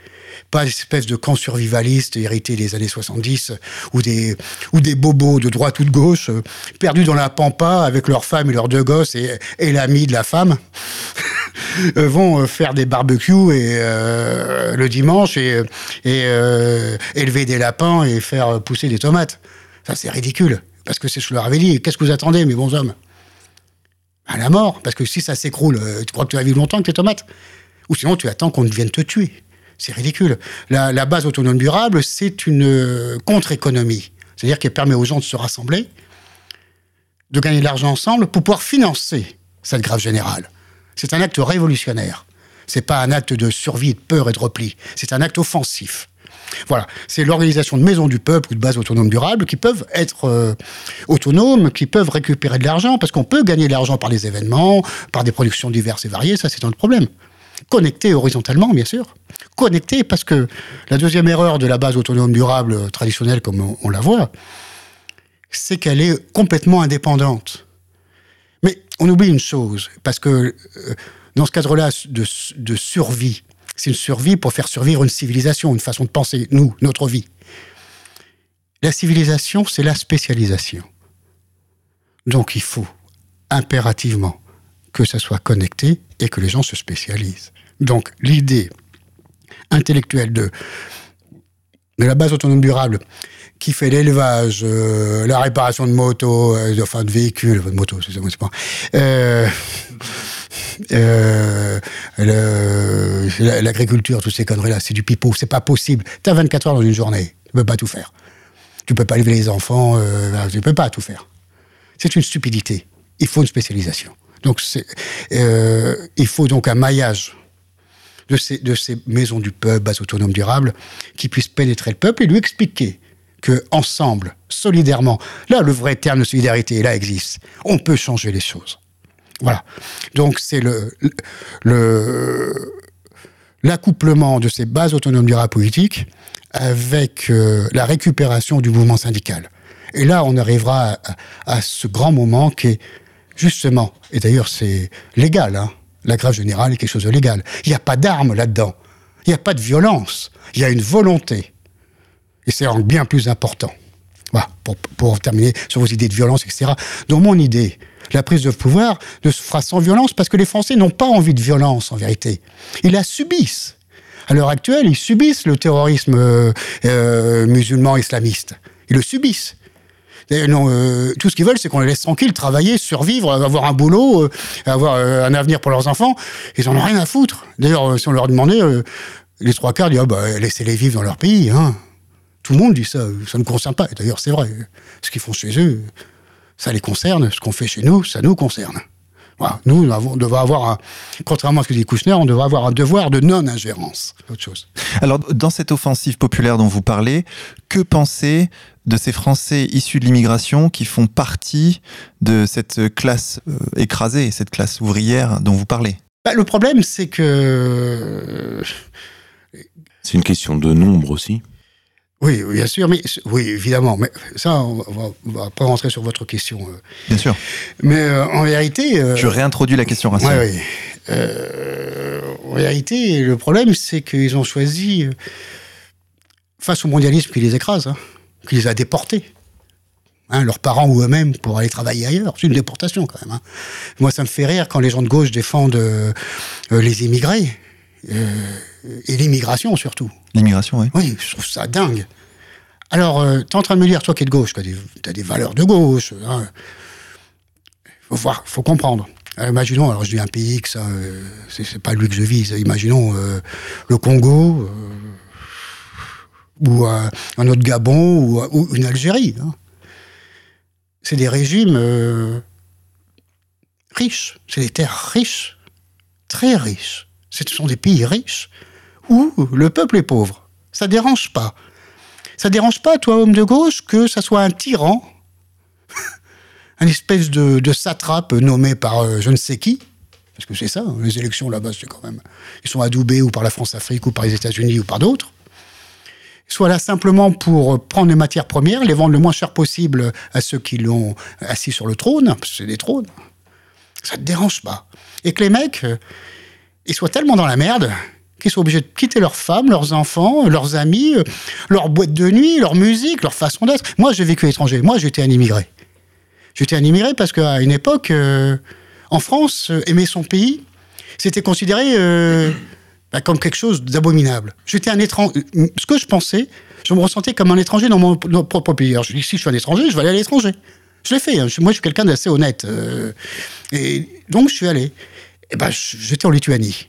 pas des espèces de camps survivalistes hérités des années 70 ou des, ou des bobos de droite ou de gauche euh, perdus dans la pampa avec leurs femmes et leurs deux gosses et, l'ami de la femme [laughs] vont faire des barbecues et, le dimanche et, élever des lapins et faire pousser des tomates. Ça, c'est ridicule. Parce que c'est je leur avais qu'est-ce que vous attendez, mes bons hommes? À la mort. Parce que si ça s'écroule, euh, tu crois que tu vas vivre longtemps avec tes tomates? Ou sinon, tu attends qu'on vienne te tuer. C'est ridicule. La, base autonome durable, c'est une euh, contre-économie. C'est-à-dire qu'elle permet aux gens de se rassembler, de gagner de l'argent ensemble pour pouvoir financer cette grève générale. C'est un acte révolutionnaire. C'est pas un acte de survie, de peur et de repli. C'est un acte offensif. Voilà, c'est l'organisation de maisons du peuple ou de bases autonomes durables qui peuvent être euh, autonomes, qui peuvent récupérer de l'argent, parce qu'on peut gagner de l'argent par les événements, par des productions diverses et variées, ça c'est un problème. Connecté horizontalement, bien sûr. Connecté parce que la deuxième erreur de la base autonome durable traditionnelle, comme on, la voit, c'est qu'elle est complètement indépendante. Mais on oublie une chose, parce que euh, dans ce cadre-là de survie, c'est une survie pour faire survivre une civilisation, une façon de penser, nous, notre vie. La civilisation, c'est la spécialisation. Donc il faut impérativement que ça soit connecté et que les gens se spécialisent. Donc l'idée intellectuelle de de la base autonome durable qui fait l'élevage, euh, la réparation de motos, euh, enfin de véhicules, de motos, c'est pas. Euh, L'agriculture, toutes ces conneries-là, c'est du pipeau, c'est pas possible. T'as 24 heures dans une journée, tu peux pas tout faire. Tu peux pas élever les enfants, tu peux pas tout faire. C'est une stupidité. Il faut une spécialisation. Donc, il faut donc un maillage de ces, de ces maisons du peuple, base autonome durable, qui puissent pénétrer le peuple et lui expliquer que ensemble, solidairement, là, le vrai terme de solidarité, là, existe. On peut changer les choses. Voilà. Donc, c'est le, le, l'accouplement de ces bases autonomes durables politiques avec euh, la récupération du mouvement syndical. Et là, on arrivera à, à ce grand moment qui est justement, et d'ailleurs c'est légal, hein, la grève générale est quelque chose de légal. Il n'y a pas d'armes là-dedans. Il n'y a pas de violence. Il y a une volonté. Et c'est bien plus important. Pour terminer sur vos idées de violence, etc. Dans mon idée, la prise de pouvoir ne se fera sans violence parce que les Français n'ont pas envie de violence en vérité. Ils la subissent. À l'heure actuelle, ils subissent le terrorisme euh, euh, musulman islamiste. Ils le subissent. Euh, tout ce qu'ils veulent, c'est qu'on les laisse tranquilles, travailler, survivre, avoir un boulot, euh, avoir euh, un avenir pour leurs enfants. Ils en ont rien à foutre. D'ailleurs, si on leur demandait, les trois quarts disent ah, bah, laissez-les vivre dans leur pays. Hein. Tout le monde dit ça. Ça ne concerne pas. D'ailleurs, c'est vrai. Ce qu'ils font chez eux, ça les concerne. Ce qu'on fait chez nous, ça nous concerne. Voilà. Nous, nous avons- on devrait avoir, un, contrairement à ce que dit Kouchner, on devrait avoir un devoir de non-ingérence. Autre chose. Alors, dans cette offensive populaire dont vous parlez, que penser de ces Français issus de l'immigration qui font partie de cette classe euh, écrasée, cette classe ouvrière dont vous parlez? Bah, le problème, c'est que C'est une question de nombre aussi. Oui, oui, bien sûr, mais oui, évidemment. Mais ça, on va, on va pas rentrer sur votre question. euh. Bien sûr. Mais euh, en vérité, euh, Je réintroduis la question raciale. ouais. Euh, en vérité, le problème, c'est qu'ils ont choisi face au mondialisme qui les écrase, hein, qui les a déportés. Hein, leurs parents ou eux-mêmes pour aller travailler ailleurs. C'est une déportation quand même. hein. Moi, ça me fait rire quand les gens de gauche défendent les immigrés et l'immigration surtout. L'immigration, oui. Oui, je trouve ça dingue. Alors, euh, t'es en train de me dire, toi qui es de gauche, tu as des, t'as des valeurs de gauche. Hein. Faut voir, faut comprendre. Euh, imaginons, alors je dis un pays que ça, euh, c'est, pas lui que je vise. Imaginons euh, le Congo euh, ou euh, un autre Gabon ou, ou une Algérie. hein. C'est des régimes euh, riches. C'est des terres riches, très riches. Ce sont des pays riches où le peuple est pauvre. Ça dérange pas. Ça dérange pas, toi, homme de gauche, que ça soit un tyran, [laughs] un espèce de, satrape nommé par euh, je ne sais qui, parce que c'est ça, hein, les élections là-bas, c'est quand même. Ils sont adoubés ou par la France-Afrique ou par les États-Unis ou par d'autres. Soit là simplement pour prendre les matières premières, les vendre le moins cher possible à ceux qui l'ont assis sur le trône, parce que c'est des trônes. Ça te dérange pas. Et que les mecs, ils soient tellement dans la merde qu'ils soient obligés de quitter leurs femmes, leurs enfants, leurs amis, euh, leur boîte de nuit, leur musique, leur façon d'être. Moi, j'ai vécu à l'étranger. Moi, j'étais un immigré. J'étais un immigré parce qu'à une époque, euh, en France, euh, aimer son pays, c'était considéré bah, comme quelque chose d'abominable. J'étais un étranger. Ce que je pensais, je me ressentais comme un étranger dans mon, propre pays. Alors, je dis, si je suis un étranger, je vais aller à l'étranger. Je l'ai fait. hein. Moi, je suis quelqu'un d'assez honnête. et donc, je suis allé. Et ben, j'étais en Lituanie.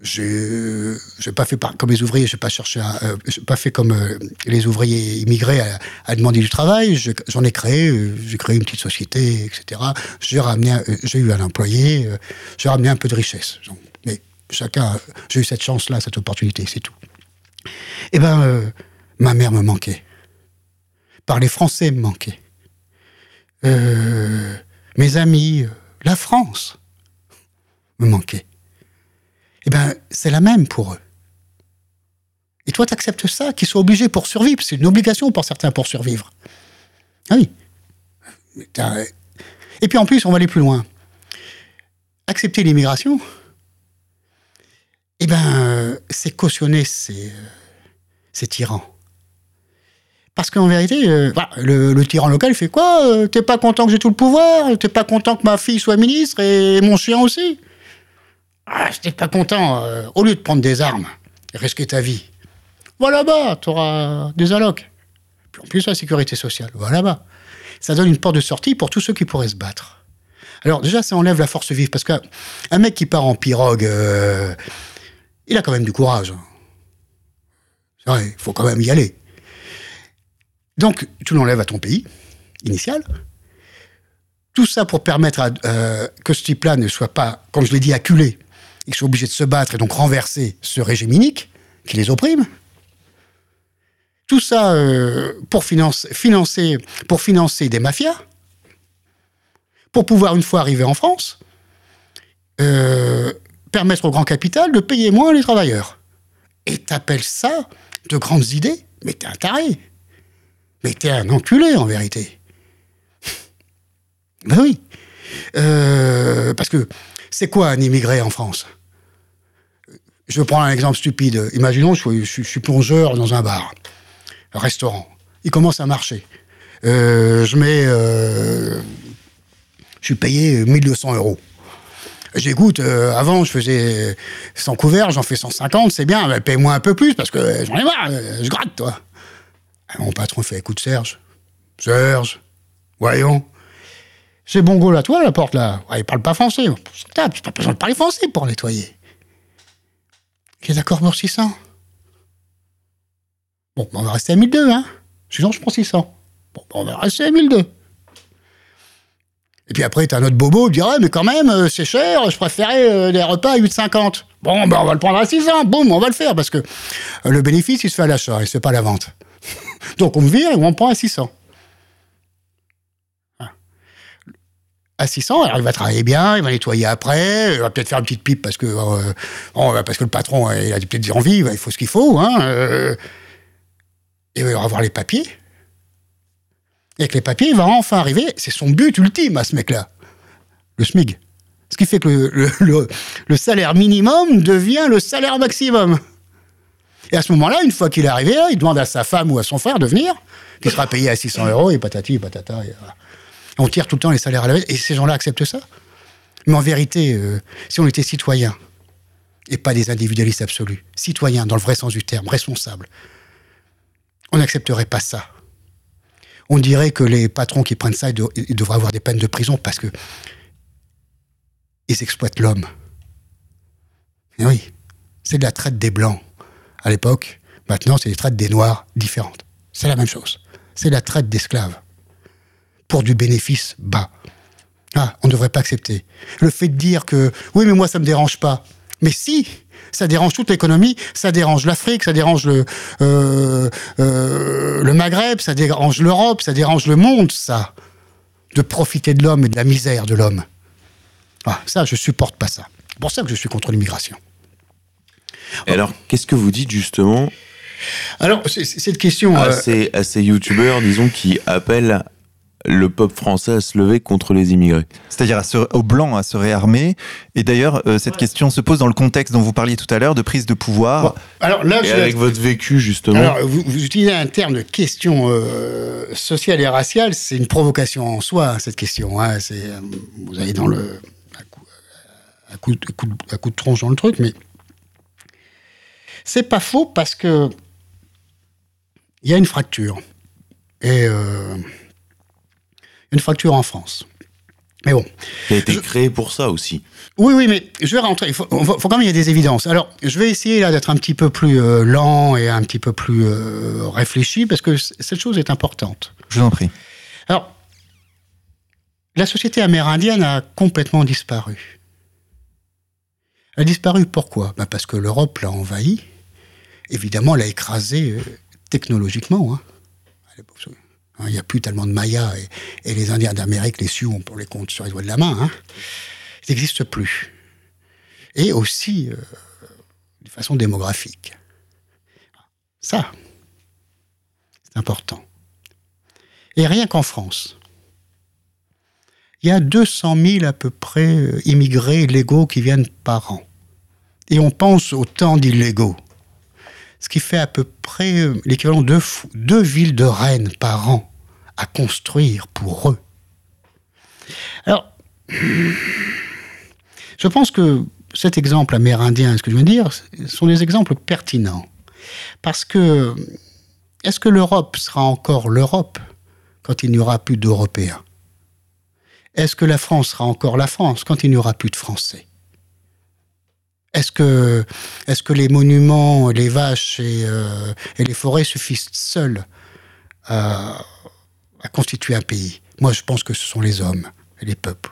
Je n'ai pas fait comme les ouvriers, je pas cherché, euh, pas fait comme euh, les ouvriers immigrés à, à demander du travail. Je- J'en ai créé, euh, j'ai créé une petite société, etc. J'ai ramené, euh, eu un employé, euh, j'ai ramené un peu de richesse. Mais chacun, j'ai eu cette chance-là, cette opportunité, c'est tout. Eh ben, euh, ma mère me manquait. Parler français me manquait. Euh, mes amis, euh, la France me manquait. Eh ben, c'est la même pour eux. Et toi, tu acceptes ça, qu'ils soient obligés pour survivre. C'est une obligation pour certains pour survivre. Ah oui. Et puis en plus, on va aller plus loin. Accepter l'immigration, eh euh, c'est cautionner ces, euh, ces tyrans. Parce qu'en vérité, euh, voilà, le, tyran local fait quoi? Euh, T'es pas content que j'ai tout le pouvoir? T'es pas content que ma fille soit ministre et mon chien aussi? Ah, j'étais pas content. euh, au lieu de prendre des armes et risquer ta vie, Va là-bas, tu auras des allocs. Puis en plus, la sécurité sociale, va là-bas. Ça donne une porte de sortie pour tous ceux qui pourraient se battre. Alors déjà, ça enlève la force vive, parce qu'un mec qui part en pirogue, euh, il a quand même du courage. Il faut quand même y aller. Donc, tu l'enlèves à ton pays initial. Tout ça pour permettre à, euh, que ce type-là ne soit pas, comme je l'ai dit, acculé, et qu'il soit obligé de se battre et donc renverser ce régime unique qui les opprime. Tout ça euh, pour financer, pour financer des mafias, pour pouvoir, une fois arrivé en France, euh, permettre au grand capital de payer moins les travailleurs. Et t'appelles ça de grandes idées Mais t'es un taré. Mais t'es un enculé, en vérité. [laughs] ben oui. Euh, parce que c'est quoi un immigré en France? Je prends un exemple stupide. Imaginons, je suis, je suis plongeur dans un bar restaurant. Il commence à marcher. Euh, je mets. Euh, je suis payé 1200 euros. J'écoute, euh, avant je faisais 100 couverts, j'en fais 150, c'est bien, mais paye-moi un peu plus parce que j'en ai marre, je gratte, toi. mon patron fait écoute Serge, Serge, voyons. C'est bon goal à toi, la porte là. Ouais, il parle pas français. Tu n'as pas besoin de parler français pour nettoyer. Ok, d'accord pour 600. Bon, on va rester à 1002, hein. Sinon, je prends 600. Bon, on va rester à 1002. Et puis après, t'as un autre bobo qui dirait, mais quand même, euh, c'est cher, je préférais euh, des repas à 8,50. Bon, ben on va le prendre à 600, boum, on va le faire, parce que euh, le bénéfice, il se fait à l'achat, il se fait pas à la vente. [laughs] Donc on me vire et on prend à 600. 600, alors il va travailler bien, il va nettoyer après, il va peut-être faire une petite pipe parce que, parce que le patron il a peut-être envie, il faut ce qu'il faut. Hein, il va avoir les papiers. Et avec les papiers, il va enfin arriver. C'est son but ultime à ce mec-là. Le SMIG. Ce qui fait que le, salaire minimum devient le salaire maximum. Et à ce moment-là, une fois qu'il est arrivé, il demande à sa femme ou à son frère de venir, qui sera payé à 600 euros, et patati, patata. Et On tire tout le temps les salaires à la baisse, et ces gens-là acceptent ça. Mais en vérité, euh, si on était citoyen, et pas des individualistes absolus, citoyens dans le vrai sens du terme, responsables, on n'accepterait pas ça. On dirait que les patrons qui prennent ça, devraient avoir des peines de prison parce que ils exploitent l'homme. Et oui, c'est de la traite des blancs à l'époque. Maintenant, c'est des traites des noirs différentes. C'est la même chose. C'est la traite d'esclaves pour du bénéfice bas. Ah, on ne devrait pas accepter. Le fait de dire que oui, mais moi ça me dérange pas. Mais si, ça dérange toute l'économie, ça dérange l'Afrique, ça dérange le, euh, euh, le Maghreb, ça dérange l'Europe, ça dérange le monde, ça. De profiter de l'homme et de la misère de l'homme. Ah, ça, je supporte pas ça. C'est pour ça que je suis contre l'immigration. alors, qu'est-ce que vous dites justement? Alors, cette question. À, euh, à ces youtubeurs, disons, qui appellent le peuple français à se lever contre les immigrés. C'est-à-dire aux blancs à se réarmer. Et d'ailleurs, euh, cette question se pose dans le contexte dont vous parliez tout à l'heure de prise de pouvoir. alors là, et avec votre vécu justement. Alors, vous, utilisez un terme de question euh, sociale et raciale, c'est une provocation en soi cette question. Hein. C'est, euh, vous avez dans le coup, coup, de tronche dans le truc, mais c'est pas faux parce que il y a une fracture et une fracture en France. Mais bon. Qui a été créé pour ça aussi. Oui, oui, mais je vais rentrer. Il faut, quand même il y ait des évidences. Alors, je vais essayer là d'être un petit peu plus euh, lent et un petit peu plus euh, réfléchi parce que cette chose est importante. Je vous en prie. Alors, la société amérindienne a complètement disparu. Elle a disparu pourquoi? Ben Parce que l'Europe l'a envahi. Évidemment, l'a écrasé euh, technologiquement. Hein. Hein, il n'y a plus tellement de Mayas et, les Indiens d'Amérique, les Sioux, on les compter sur les doigts de la main. Hein. Ils n'existent plus. Et aussi euh, de façon démographique. Ça, c'est important. Et rien qu'en France, il y a 200 000 à peu près euh, immigrés légaux qui viennent par an. Et on pense au temps d'illégaux ce qui fait à peu près euh, l'équivalent de deux villes de Rennes par an à construire pour eux. Alors, [clears throat] je pense que cet exemple amérindien, ce que je veux dire, sont des exemples pertinents. Parce que, est-ce que l'Europe sera encore l'Europe quand il n'y aura plus d'Européens? Est-ce que la France sera encore la France quand il n'y aura plus de Français? Est-ce que, les monuments, les vaches et, euh, les forêts suffisent seuls à, constituer un pays? Moi, je pense que ce sont les hommes et les peuples.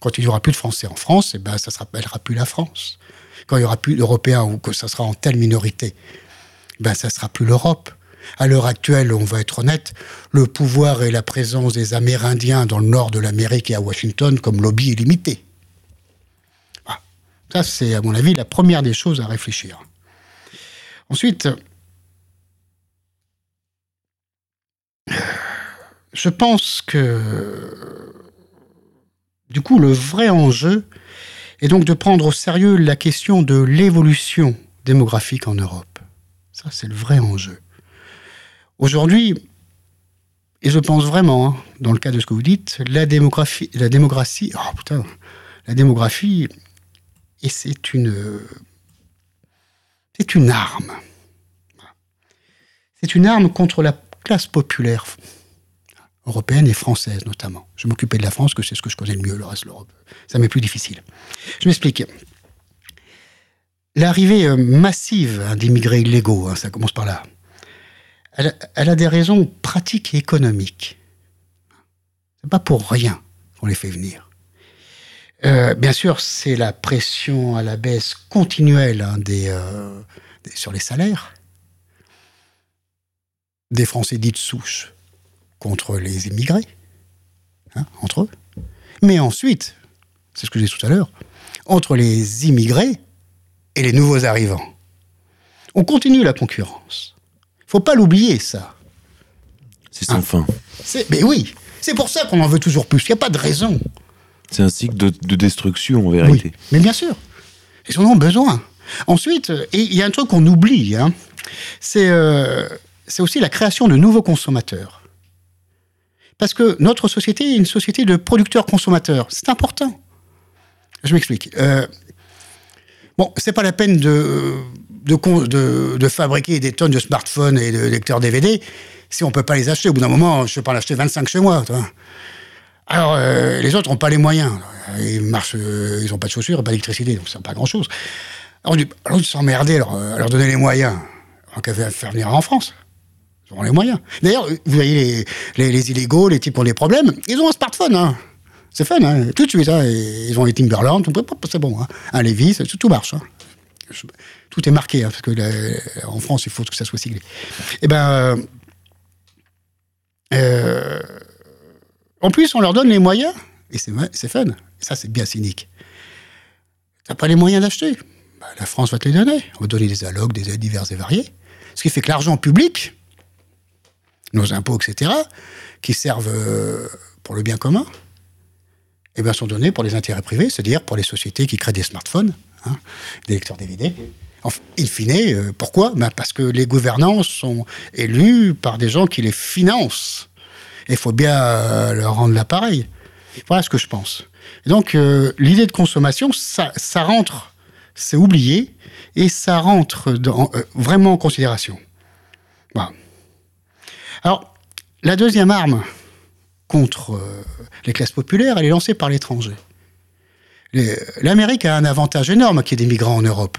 Quand il n'y aura plus de Français en France, eh ben, ça ne s'appellera plus la France. Quand il n'y aura plus d'Européens ou que ça sera en telle minorité, ben, ça ne sera plus l'Europe. À l'heure actuelle, on va être honnête, le pouvoir et la présence des Amérindiens dans le nord de l'Amérique et à Washington comme lobby est limité. Ça, c'est, à mon avis, la première des choses à réfléchir. Ensuite, je pense que, du coup, le vrai enjeu est donc de prendre au sérieux la question de l'évolution démographique en Europe. Ça, c'est le vrai enjeu. Aujourd'hui, et je pense vraiment, hein, dans le cas de ce que vous dites, la démographie, la démographie, oh putain, la démographie et c'est une, c'est une arme. C'est une arme contre la classe populaire européenne et française notamment. Je m'occupais de la France, que c'est ce que je connais le mieux, le reste de l'Europe. Ça m'est plus difficile. Je m'explique. L'arrivée euh, massive hein, d'immigrés illégaux, hein, ça commence par là, elle, elle, a des raisons pratiques et économiques. C'est pas pour rien qu'on les fait venir. Euh, bien sûr, c'est la pression à la baisse continuelle hein, euh, des, sur les salaires des Français dits de souche contre les immigrés, hein, entre eux. Mais ensuite, c'est ce que j'ai dit tout à l'heure, entre les immigrés et les nouveaux arrivants. On continue la concurrence. Il faut pas l'oublier, ça. C'est sans hein. fin. Mais oui, c'est pour ça qu'on en veut toujours plus. Il n'y a pas de raison. C'est un cycle de, destruction en vérité. Mais bien sûr. Ils en ont besoin. Ensuite, il y a un truc qu'on oublie, hein, euh, c'est aussi la création de nouveaux consommateurs. Parce que notre société est une société de producteurs-consommateurs. C'est important. Je m'explique. Euh, bon, c'est pas la peine de de, fabriquer des tonnes de smartphones et de lecteurs DVD si on peut pas les acheter. Au bout d'un moment, je peux pas en acheter 25 chez moi. Alors, euh, les autres n'ont pas les moyens. Ils marchent, euh, ils n'ont pas de chaussures, pas d'électricité, donc ça pas grand-chose. Alors, alors ils s'emmerder, leur, euh, leur donner les moyens. En qu'à faire venir en France. Ils auront les moyens. D'ailleurs, vous voyez les, les, illégaux, les types qui ont des problèmes, ils ont un smartphone. Hein. C'est fun, hein. tout de suite. Hein. Ils ont les Timberland, c'est bon. Hein. Un Levis, tout marche. Hein. Tout est marqué, parce que en France, il faut que ça soit siglé. Eh ben. En plus, on leur donne les moyens, et c'est fun. Ça, c'est bien cynique. T'as pas les moyens d'acheter bah, La France va te les donner. On va donner des allocs, des aides diverses et variées. Ce qui fait que l'argent public, nos impôts, etc., qui servent euh, pour le bien commun, eh bien, sont donnés pour les intérêts privés, c'est-à-dire pour les sociétés qui créent des smartphones, hein, des lecteurs DVD. Enfin, in fine, euh, pourquoi? Ben Parce que les gouvernants sont élus par des gens qui les financent il faut bien euh, leur rendre l'appareil. Voilà ce que je pense. donc, euh, l'idée de consommation, ça, rentre, c'est oublié, et ça rentre euh, vraiment en considération. Voilà. Alors, la deuxième arme contre les classes populaires, elle est lancée par l'étranger. L'Amérique a un avantage énorme qui est des migrants en Europe.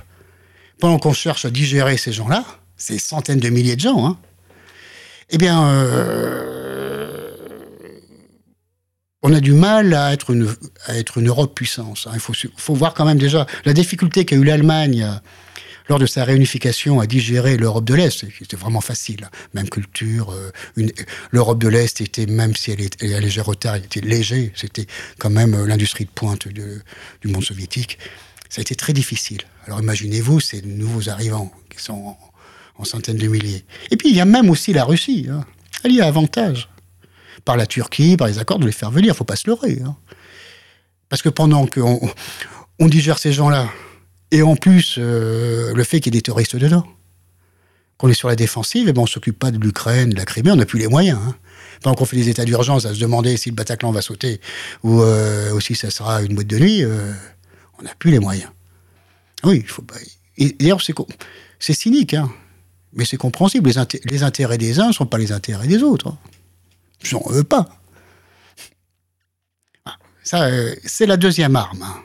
Pendant qu'on cherche à digérer ces gens-là, ces centaines de milliers de gens, hein, eh bien, on a du mal à être une, à être une Europe puissance. Hein. Il faut, voir quand même déjà la difficulté qu'a eu l'Allemagne euh, lors de sa réunification à digérer l'Europe de l'Est. C'était vraiment facile. Hein. Même culture. Euh, L'Europe de l'Est était, même si elle était à léger retard, elle était léger. C'était quand même euh, l'industrie de pointe du monde soviétique. Ça a été très difficile. Alors imaginez-vous ces nouveaux arrivants qui sont en, centaines de milliers. Et puis il y a même aussi la Russie. Hein. Elle y a avantage par la Turquie, par les accords, de les faire venir. Il faut pas se leurrer. Hein. Parce que pendant qu'on on digère ces gens-là, et en plus euh, le fait qu'il y ait des terroristes dedans, qu'on est sur la défensive, et eh ben on s'occupe pas de l'Ukraine, de la Crimée, on n'a plus les moyens. Hein. Pendant qu'on fait des états d'urgence à se demander si le Bataclan va sauter ou, euh, si ça sera une boîte de nuit, euh, on n'a plus les moyens. Oui, il faut. D'ailleurs, c'est cynique, hein. Mais c'est compréhensible. Les, intérêts des uns ne sont pas les intérêts des autres. J'en veux pas. Ah, euh, c'est la deuxième arme, hein,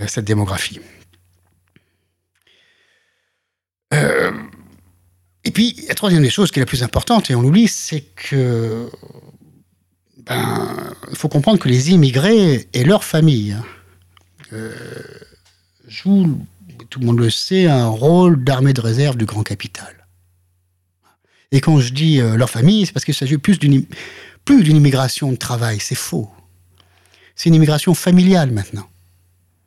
euh, cette démographie. Euh, et puis, la troisième des choses qui est la plus importante, et on l'oublie, c'est que ben, il faut comprendre que les immigrés et leurs familles hein, jouent, tout le monde le sait, un rôle d'armée de réserve du grand capital. Et quand je dis euh, leur famille, c'est parce qu'il s'agit plus d'une plus d'une immigration de travail. C'est faux. C'est une immigration familiale maintenant.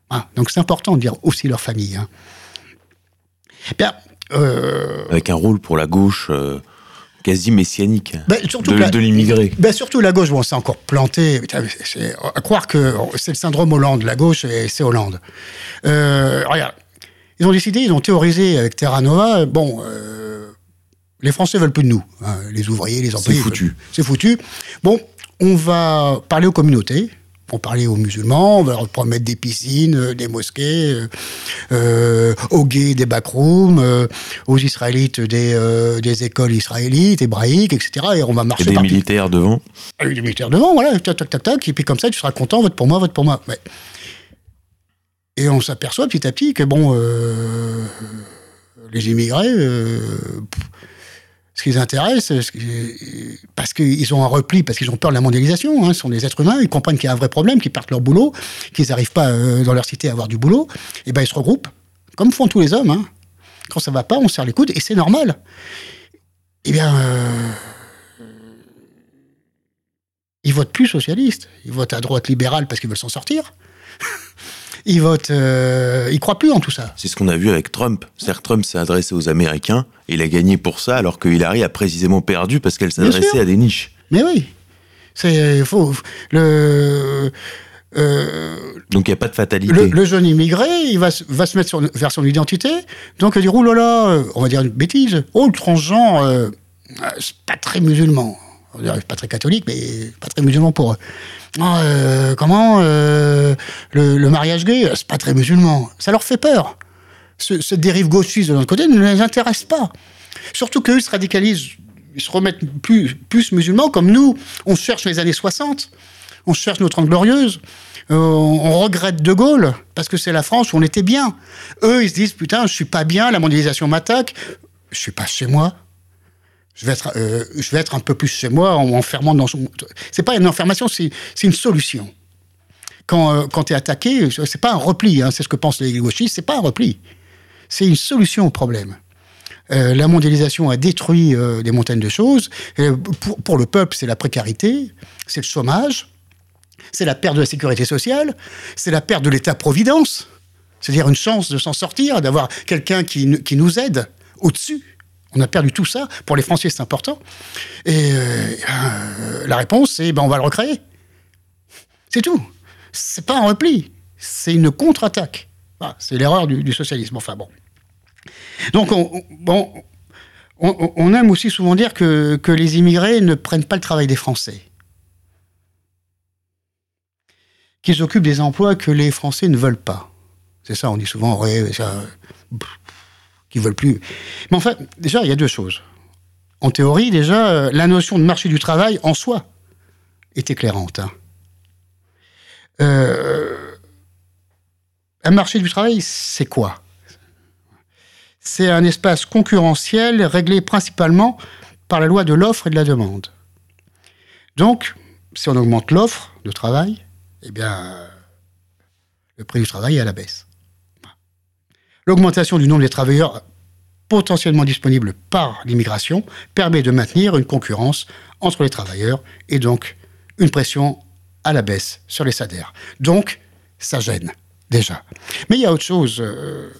Ah, donc c'est important de dire aussi leur famille. Hein. Bien, euh, Avec un rôle pour la gauche. Euh, quasi messianique ben, surtout de, l'immigré. Ben, surtout la gauche, bon, c'est encore planté. À croire que c'est le syndrome Hollande, la gauche, et c'est Hollande. regarde, ils ont décidé, ils ont théorisé avec Terra Nova, bon, les Français veulent plus de nous, hein, les ouvriers, les employés. C'est foutu. C'est foutu. Bon, on va parler aux communautés, on va parler aux musulmans, on va leur promettre des piscines, euh, des mosquées, euh, euh, aux gays des backrooms, aux israélites des, des, écoles israélites, hébraïques, etc. Et on va marcher. Et des militaires devant ah Des militaires devant, voilà, tac, tac, tac, tac. Et puis comme ça, tu seras content, vote pour moi, vote pour moi. Et on s'aperçoit petit à petit que, bon, les immigrés ce qui les intéresse, parce qu'ils ont un repli, parce qu'ils ont peur de la mondialisation, hein, ce sont des êtres humains, ils comprennent qu'il y a un vrai problème, qu'ils perdent leur boulot, qu'ils n'arrivent pas euh, dans leur cité à avoir du boulot, et ben ils se regroupent, comme font tous les hommes. Hein. Quand ça va pas, on serre les coudes, et c'est normal. Eh bien, euh, ils votent plus socialistes, ils votent à droite libérale parce qu'ils veulent s'en sortir. Ils votent, euh, ils croient plus en tout ça. C'est ce qu'on a vu avec Trump. cest Trump s'est adressé aux Américains, et il a gagné pour ça, alors que Hillary a précisément perdu parce qu'elle s'adressait à des niches. Mais oui, c'est faux. Le euh, donc il n'y a pas de fatalité. Le, jeune immigré, il va, va se mettre sur, vers son identité, donc il dit oh là là, euh, on va dire une bêtise, oh le transgenre, euh, c'est pas très musulman. On pas très catholique, mais pas très musulman pour eux. Euh, comment euh, le, mariage gay, c'est pas très musulman. Ça leur fait peur. Ce, cette dérive gauchiste de l'autre côté ne les intéresse pas. Surtout qu'eux se radicalisent, ils se remettent plus, plus musulmans, comme nous, on cherche les années 60, on cherche notre glorieuse, euh, on regrette De Gaulle, parce que c'est la France où on était bien. Eux, ils se disent, putain, je suis pas bien, la mondialisation m'attaque, je suis pas chez moi, je vais être, euh, je vais être un peu plus chez moi en m'enfermant dans son. C'est pas une enfermation, c'est une solution. Quand, euh, tu es attaqué, c'est pas un repli, hein, c'est ce que pensent les gauchistes, c'est pas un repli. C'est une solution au problème. Euh, la mondialisation a détruit des montagnes de choses. Pour, le peuple, c'est la précarité, c'est le chômage, c'est la perte de la sécurité sociale, c'est la perte de l'État-providence, c'est-à-dire une chance de s'en sortir, d'avoir quelqu'un qui nous aide au-dessus. On a perdu tout ça. Pour les Français, c'est important. Et euh, euh, la réponse, c'est ben, on va le recréer. C'est tout. C'est pas un repli. C'est une contre-attaque. c'est l'erreur du, socialisme. Enfin bon. Donc, on, aime aussi souvent dire que, les immigrés ne prennent pas le travail des Français. Qu'ils occupent des emplois que les Français ne veulent pas. C'est ça, on dit souvent, ça, qui veulent plus. Mais enfin, déjà, il y a deux choses. En théorie, déjà, euh, la notion de marché du travail en soi est éclairante. Hein. Euh, un marché du travail, c'est quoi? C'est un espace concurrentiel réglé principalement par la loi de l'offre et de la demande. Donc, si on augmente l'offre de travail, eh bien, le prix du travail est à la baisse. L'augmentation du nombre des travailleurs potentiellement disponibles par l'immigration permet de maintenir une concurrence entre les travailleurs et donc une pression à la baisse sur les salaires. Donc, ça gêne déjà. Mais il y a autre chose. Euh,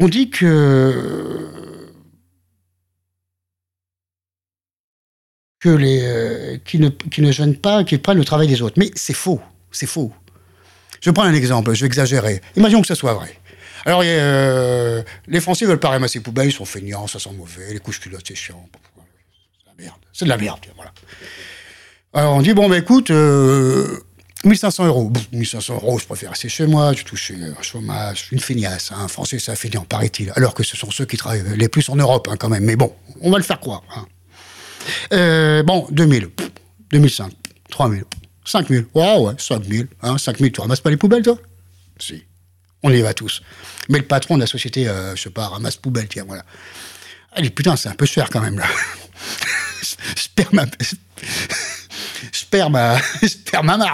on dit que que les euh, qui, ne, qui ne gênent pas, qui prennent le travail des autres. Mais c'est faux, c'est faux. Je prends un exemple, je vais exagérer. Imaginons que ce soit vrai. Alors, euh, les Français veulent pas ramasser les poubelles, ils sont feignants, ça sent mauvais, les couches culottes, c'est chiant. C'est de la merde. C'est de la merde, voilà. Alors, on dit, bon, ben écoute, euh, 1500 euros. 1500 euros, je préfère rester chez moi, je touche un chômage, une feignasse. Un hein. Français, ça feignant, paraît-il. Alors que ce sont ceux qui travaillent les plus en Europe, hein, quand même. Mais bon, on va le faire croire. Hein. Euh, bon, 2000, 2005, 3000, 5000. Ouais, ouais, 5000. Hein, 5000, tu ramasses pas les poubelles, toi? Si. On y va tous. Mais le patron de la société, euh, je sais pas, ramasse poubelle, tiens, voilà. Allez, putain, c'est un peu cher quand même, là. je ma je ma, ma.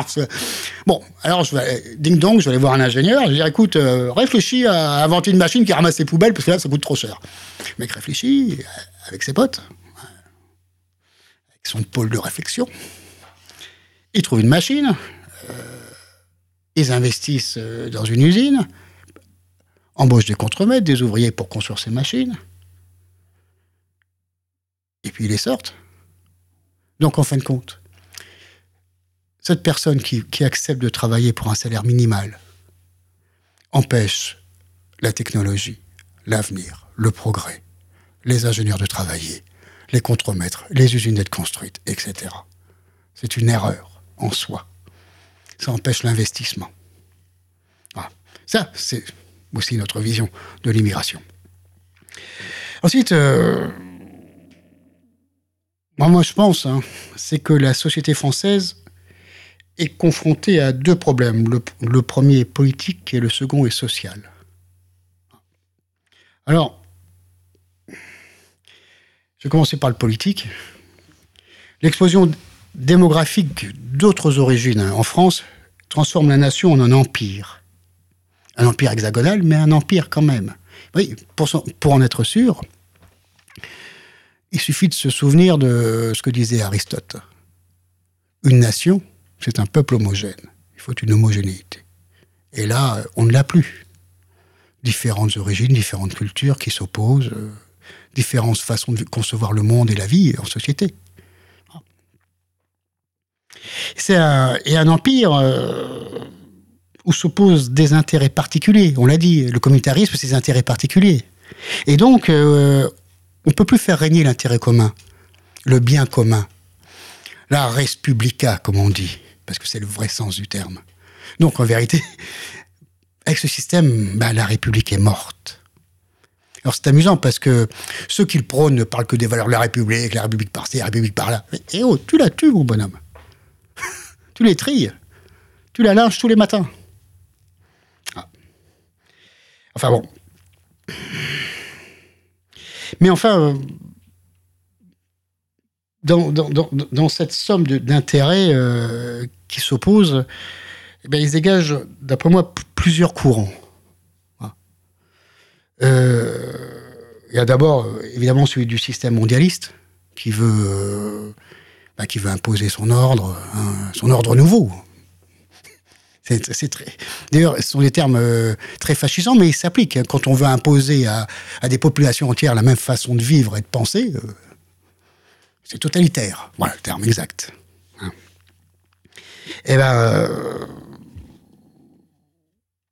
Bon, alors ding dong, je vais aller voir un ingénieur. Je vais dire, écoute, euh, réfléchis à inventer une machine qui ramasse les poubelles parce que là, ça coûte trop cher. Le mec réfléchit euh, avec ses potes, avec son pôle de réflexion. Ils trouvent une machine. Euh, ils investissent dans une usine, embauchent des contremaîtres, des ouvriers pour construire ces machines. Et puis ils les sortent. Donc en fin de compte, cette personne qui, accepte de travailler pour un salaire minimal empêche la technologie, l'avenir, le progrès, les ingénieurs de travailler, les contremaîtres, les usines d'être construites, etc. C'est une erreur en soi. Ça empêche l'investissement. Ça, c'est aussi notre vision de l'immigration. Ensuite, euh, moi, je pense, hein, c'est que la société française est confronté à deux problèmes. Le, premier est politique et le second est social. Alors, je vais commencer par le politique. L'explosion démographique d'autres origines hein, en France transforme la nation en un empire. Un empire hexagonal, mais un empire quand même. Oui, pour, en être sûr, il suffit de se souvenir de ce que disait Aristote. Une nation, c'est un peuple homogène. Il faut une homogénéité. Et là, on ne l'a plus. Différentes origines, différentes cultures qui s'opposent, euh, différentes façons de concevoir le monde et la vie en société. C'est un, empire euh, où s'opposent des intérêts particuliers. On l'a dit, le communautarisme, c'est des intérêts particuliers. Et donc, euh, on ne peut plus faire régner l'intérêt commun, le bien commun, la res publica, comme on dit parce que c'est le vrai sens du terme. Donc en vérité, [laughs] avec ce système, bah, la République est morte. Alors c'est amusant parce que ceux qui le prônent ne parlent que des valeurs de la République, la République par-ci, la République par-là. Et oh, tu la tues, mon bonhomme? Tu les trilles. Tu la linges tous les matins. Ah. Enfin bon. Mais enfin, euh, dans, cette somme d'intérêts euh, qui s'opposent, eh ils dégagent, d'après moi, plusieurs courants. Euh, il y a d'abord, évidemment, celui du système mondialiste, qui veut, qui veut imposer son ordre, hein, son ordre nouveau. [laughs] C'est très. D'ailleurs, ce sont des termes euh, très fascisants, mais ils s'appliquent. Hein. Quand on veut imposer à, des populations entières la même façon de vivre et de penser, c'est totalitaire. Voilà le terme exact. Hein. Eh ben, euh,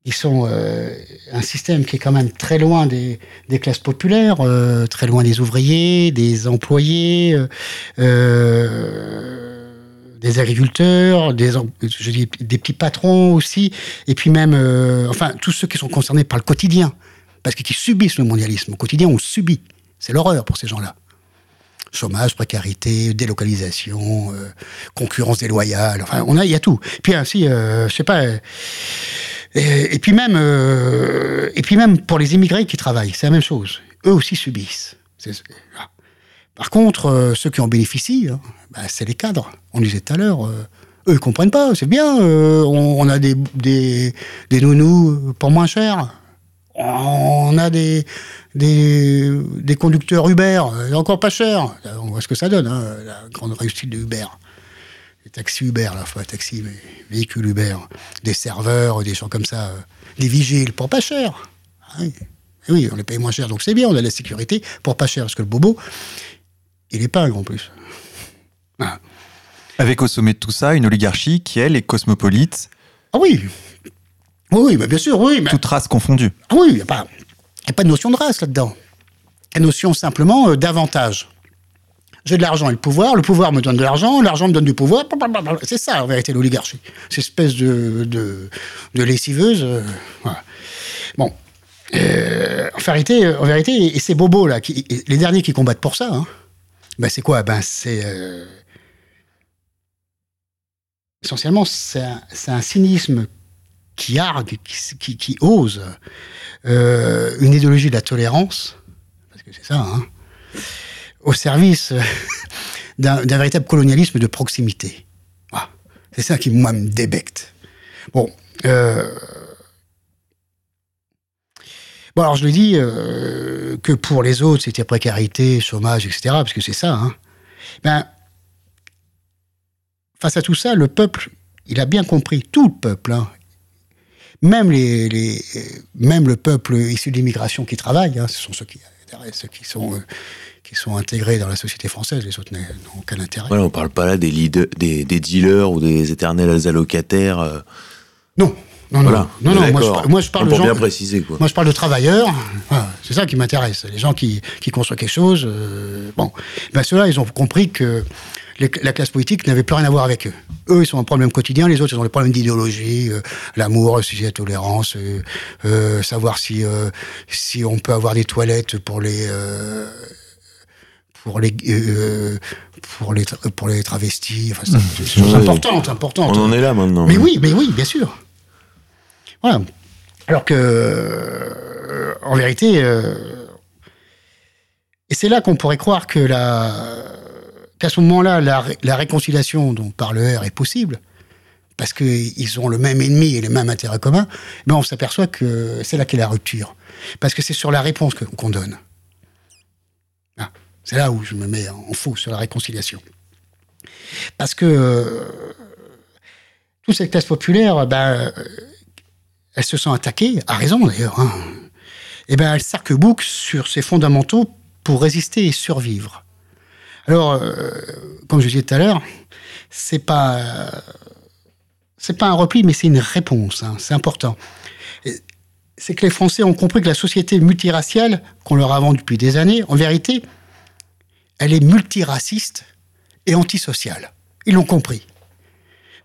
ils sont euh, un système qui est quand même très loin des, classes populaires, euh, très loin des ouvriers, des employés, des agriculteurs, des, des petits patrons aussi, et puis même, enfin, tous ceux qui sont concernés par le quotidien, parce qu'ils subissent le mondialisme. Au quotidien, on subit. C'est l'horreur pour ces gens-là chômage, précarité, délocalisation, euh, concurrence déloyale. Enfin, on a, il y a tout. Puis ainsi, euh, je sais pas. Euh, et, puis même, et puis même pour les immigrés qui travaillent, c'est la même chose. Eux aussi subissent. Par contre, ceux qui en bénéficient, hein, bah, c'est les cadres. On disait tout à l'heure. eux, ils comprennent pas. C'est bien. On, a des, des, des nounous pour moins cher on a des, des, conducteurs Uber, encore pas cher. On voit ce que ça donne, hein, la grande réussite de Uber. Les taxis Uber, la fois, taxis, véhicules Uber, des serveurs, des gens comme ça, euh, des vigiles pour pas cher. Ah oui. on les paye moins cher, donc c'est bien, on a la sécurité pour pas cher, parce que le bobo, il est pas en plus. Ah. Avec au sommet de tout ça, une oligarchie qui, elle, est cosmopolite. Ah oui, oui, bien sûr, oui. Toute race confondue. Ah oui, il n'y a, pas de notion de race là-dedans. La notion simplement euh, d'avantage. J'ai de l'argent et le pouvoir, le pouvoir me donne de l'argent, l'argent me donne du pouvoir. C'est ça, en vérité, l'oligarchie. Cette espèce de, de, de lessiveuse. Euh, bon. Euh, en vérité, en vérité, et ces bobos là, les derniers qui combattent pour ça, hein, ben c'est quoi? Ben c'est euh, essentiellement c'est un, un, cynisme qui argue, qui, qui, ose une idéologie de la tolérance, parce que c'est ça, hein, au service [laughs] d'un véritable colonialisme de proximité. Ah, c'est ça qui, moi, me débecte. Bon. Euh, bon, alors je le dis euh, que pour les autres, c'était précarité, chômage, etc., parce que c'est ça. Hein. Ben, face à tout ça, le peuple, il a bien compris, tout le peuple, hein, même, les, même le peuple issu de l'immigration qui travaille, hein, ce sont ceux qui, ceux qui sont, euh, qui sont intégrés dans la société française, les autres n'ont aucun intérêt. on ne parle pas là des, des, des, dealers ou des éternels allocataires. Euh. Non, non, non, non, non moi, je, parle de gens. bien préciser, quoi. Moi je parle de travailleurs. c'est ça qui m'intéresse. Les gens qui, qui construisent quelque chose. Euh, bon, ben ceux-là, ils ont compris que la classe politique n'avait plus rien à voir avec eux. Eux, ils sont un problème quotidien, les autres, ils ont des problèmes d'idéologie, euh, l'amour, si la tolérance, euh, euh, savoir si, si on peut avoir des toilettes pour les pour les pour les pour les travestis. Enfin, c'est important, important. On en est là maintenant. Mais oui, mais oui, bien sûr. Voilà. Alors que, en vérité, et c'est là qu'on pourrait croire que la qu'à ce moment-là, la, réconciliation dont parle R est possible, parce qu'ils ont le même ennemi et les mêmes intérêts communs, mais on s'aperçoit que c'est là qu'est la rupture. Parce que c'est sur la réponse qu'on donne. C'est là où je me mets en faux sur la réconciliation. Parce que euh, toute cette classe populaire, ben, elle se sent attaquée, à raison d'ailleurs, hein, et ben elle s'arc-boucle sur ses fondamentaux pour résister et survivre. Alors, euh, comme je disais tout à l'heure, c'est pas c'est pas un repli, mais c'est une réponse. Hein, c'est important. C'est que les Français ont compris que la société multiraciale qu'on leur a vendue depuis des années, en vérité, elle est multiraciste et antisociale. Ils l'ont compris.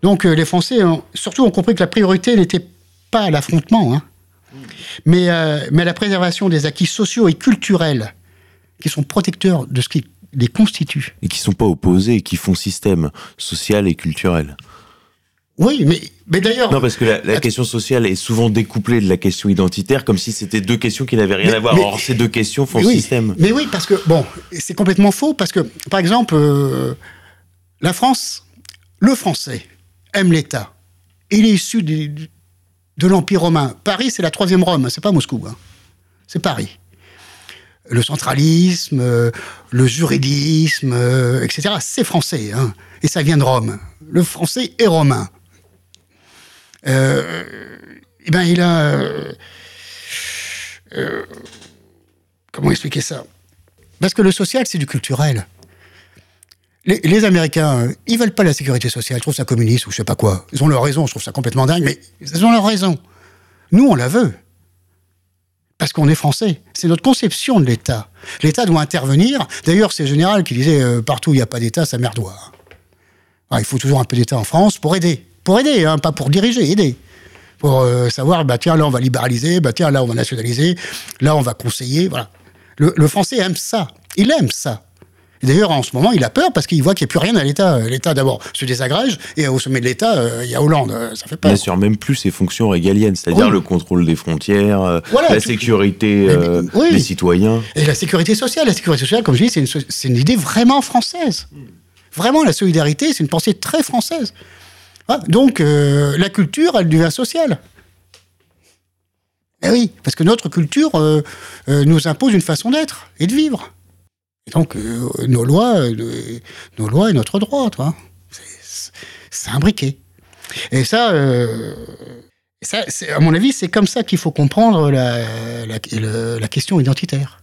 Donc euh, les Français, surtout, ont compris que la priorité n'était pas l'affrontement, hein, mais, euh, mais la préservation des acquis sociaux et culturels qui sont protecteurs de ce qui les constituent. Et qui ne sont pas opposés, qui font système social et culturel. Oui, mais, mais d'ailleurs. Non, parce que la, question sociale est souvent découplée de la question identitaire, comme si c'était deux questions qui n'avaient rien à voir. Or, ces deux questions font système. Mais oui, parce que, bon, c'est complètement faux, parce que, par exemple, euh, la France, le français, aime l'État. Il est issu de l'Empire romain. Paris, c'est la troisième Rome, c'est pas Moscou. Hein. C'est Paris le centralisme, euh, le juridisme, euh, etc. C'est français, hein, et ça vient de Rome. Le français est romain. Euh, eh ben, il a. comment expliquer ça? Parce que le social, c'est du culturel. Les, Américains, ils veulent pas la sécurité sociale, ils trouvent ça communiste ou je sais pas quoi. Ils ont leur raison, je trouve ça complètement dingue, mais ils ont leur raison. Nous, on la veut parce qu'on est français. C'est notre conception de l'État. L'État doit intervenir. D'ailleurs, c'est Général qui disait euh, partout où il n'y a pas d'État, ça merdoir. Ah, il faut toujours un peu d'État en France pour aider. Pour aider, hein, pas pour diriger, aider. Pour euh, savoir, bah, tiens, là, on va libéraliser, bah, tiens, là, on va nationaliser, là, on va conseiller. Voilà. le Français aime ça. Il aime ça. D'ailleurs, en ce moment, il a peur parce qu'il voit qu'il n'y a plus rien à l'État. L'État, d'abord, se désagrège, et au sommet de l'État, euh, il y a Hollande. Euh, ça fait peur. Bien sûr, même plus ses fonctions régaliennes, c'est-à-dire le contrôle des frontières, euh, la sécurité des citoyens. Et la sécurité sociale. La sécurité sociale, comme je dis, c'est une, idée vraiment française. Vraiment, la solidarité, c'est une pensée très française. Ah, donc, la culture, elle devient sociale. Eh oui, parce que notre culture nous impose une façon d'être et de vivre. Et donc, euh, nos, lois, euh, nos lois et notre droit, toi. C'est imbriqué. Et ça, euh, ça à mon avis, c'est comme ça qu'il faut comprendre la, la, question identitaire.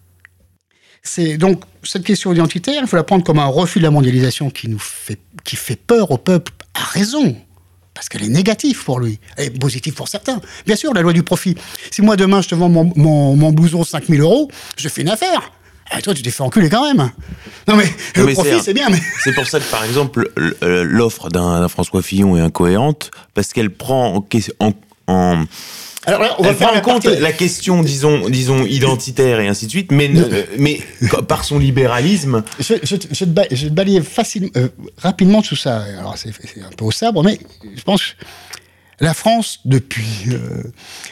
C'est donc cette question identitaire, il faut la prendre comme un refus de la mondialisation qui nous fait, qui fait peur au peuple à raison, parce qu'elle est négative pour lui, elle est positive pour certains. Bien sûr, la loi du profit. Si moi demain je te vends mon, mon, mon blouson 5000 euros, je fais une affaire. Ah, toi, tu t'es fait enculer quand même. Non, mais le profit, c'est bien. Mais... C'est pour ça que, par exemple, l'offre d'un François Fillon est incohérente, parce qu'elle prend en, en alors on va prendre en compte la question, disons, disons, identitaire et ainsi de suite, mais, mais par son libéralisme. Je, je, je, te, balayer facilement, euh, rapidement tout ça. Alors c'est un peu au sabre, mais je pense que la France, depuis, euh,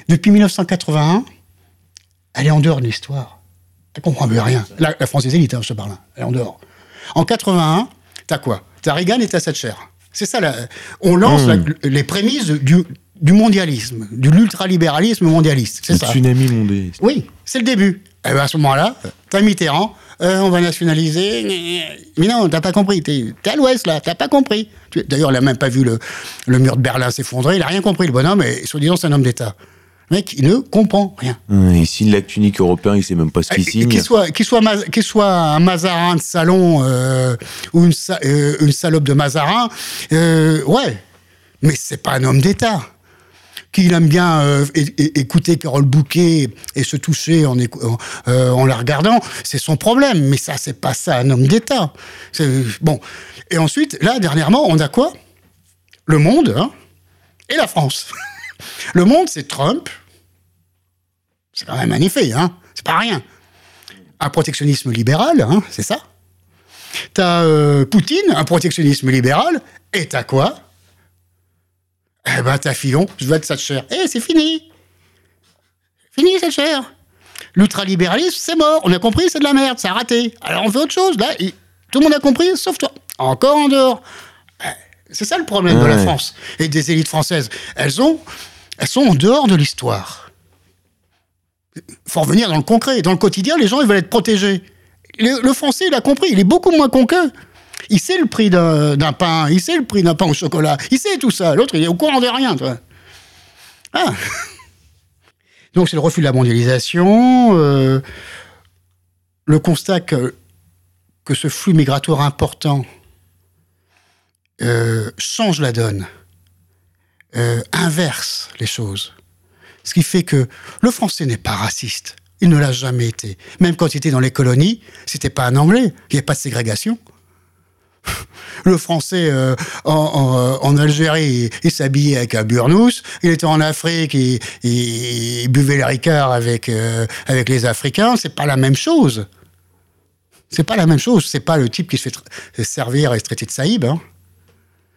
depuis 1981, elle est en dehors de l'histoire. Elle comprend plus rien. La, France des élites, hein, je te parle. Hein. Elle est en dehors. En 81, t'as quoi? T'as Reagan et t'as Thatcher. C'est ça, on lance hmm. les prémices du, du mondialisme, de l'ultralibéralisme mondialiste. C'est ça. tsunami mondialiste. Oui, c'est le début. Et eh ben à ce moment-là, t'as Mitterrand, euh, on va nationaliser. Mais non, t'as pas compris. T'es à l'ouest, là, t'as pas compris. D'ailleurs, il a même pas vu le, le mur de Berlin s'effondrer, il a rien compris, le bonhomme, et soi-disant, c'est un homme d'État. Le mec, il ne comprend rien. il signe l'acte unique européen, il sait même pas ce qu'il euh, signe. Qu'il soit, qu'il soit, soit, un Mazarin de salon euh, ou une, une, salope de Mazarin, ouais, mais c'est pas un homme d'État qu'il aime bien euh, écouter Carole Bouquet et se toucher en, euh, en la regardant, c'est son problème. Mais ça, c'est pas ça un homme d'État. Bon. Et ensuite, là, dernièrement, on a quoi? Le monde hein, et la France. [laughs] Le monde, c'est Trump. C'est quand même magnifique, hein C'est pas rien. Un protectionnisme libéral, hein, c'est ça. T'as euh, Poutine, un protectionnisme libéral, et t'as quoi? Eh ben, t'as Fillon, je veux être Thatcher. Eh, c'est fini. Fini, Thatcher. L'ultralibéralisme, c'est mort. On a compris, c'est de la merde, ça a raté. Alors on fait autre chose. Là, tout le monde a compris, sauf toi. Encore en dehors. Eh, c'est ça le problème de la France et des élites françaises. Elles, ont, elles sont en dehors de l'histoire. Il faut revenir dans le concret. Dans le quotidien, les gens, ils veulent être protégés. Le, le français, il a compris. Il est beaucoup moins con qu'eux. Il sait le prix d'un pain, il sait le prix d'un pain au chocolat, il sait tout ça. L'autre, il est au courant de rien. Ah. [laughs] Donc c'est le refus de la mondialisation, euh, le constat que, que ce flux migratoire important euh, change la donne, euh, inverse les choses. Ce qui fait que le français n'est pas raciste. Il ne l'a jamais été. Même quand il était dans les colonies, c'était pas un anglais. Il n'y avait pas de ségrégation le français euh, en, Algérie, il, s'habillait avec un burnous. Il était en Afrique, il, buvait les ricards avec, euh, avec les Africains. C'est pas la même chose. C'est pas la même chose. C'est pas le type qui se fait servir et se traiter de saïb. Hein.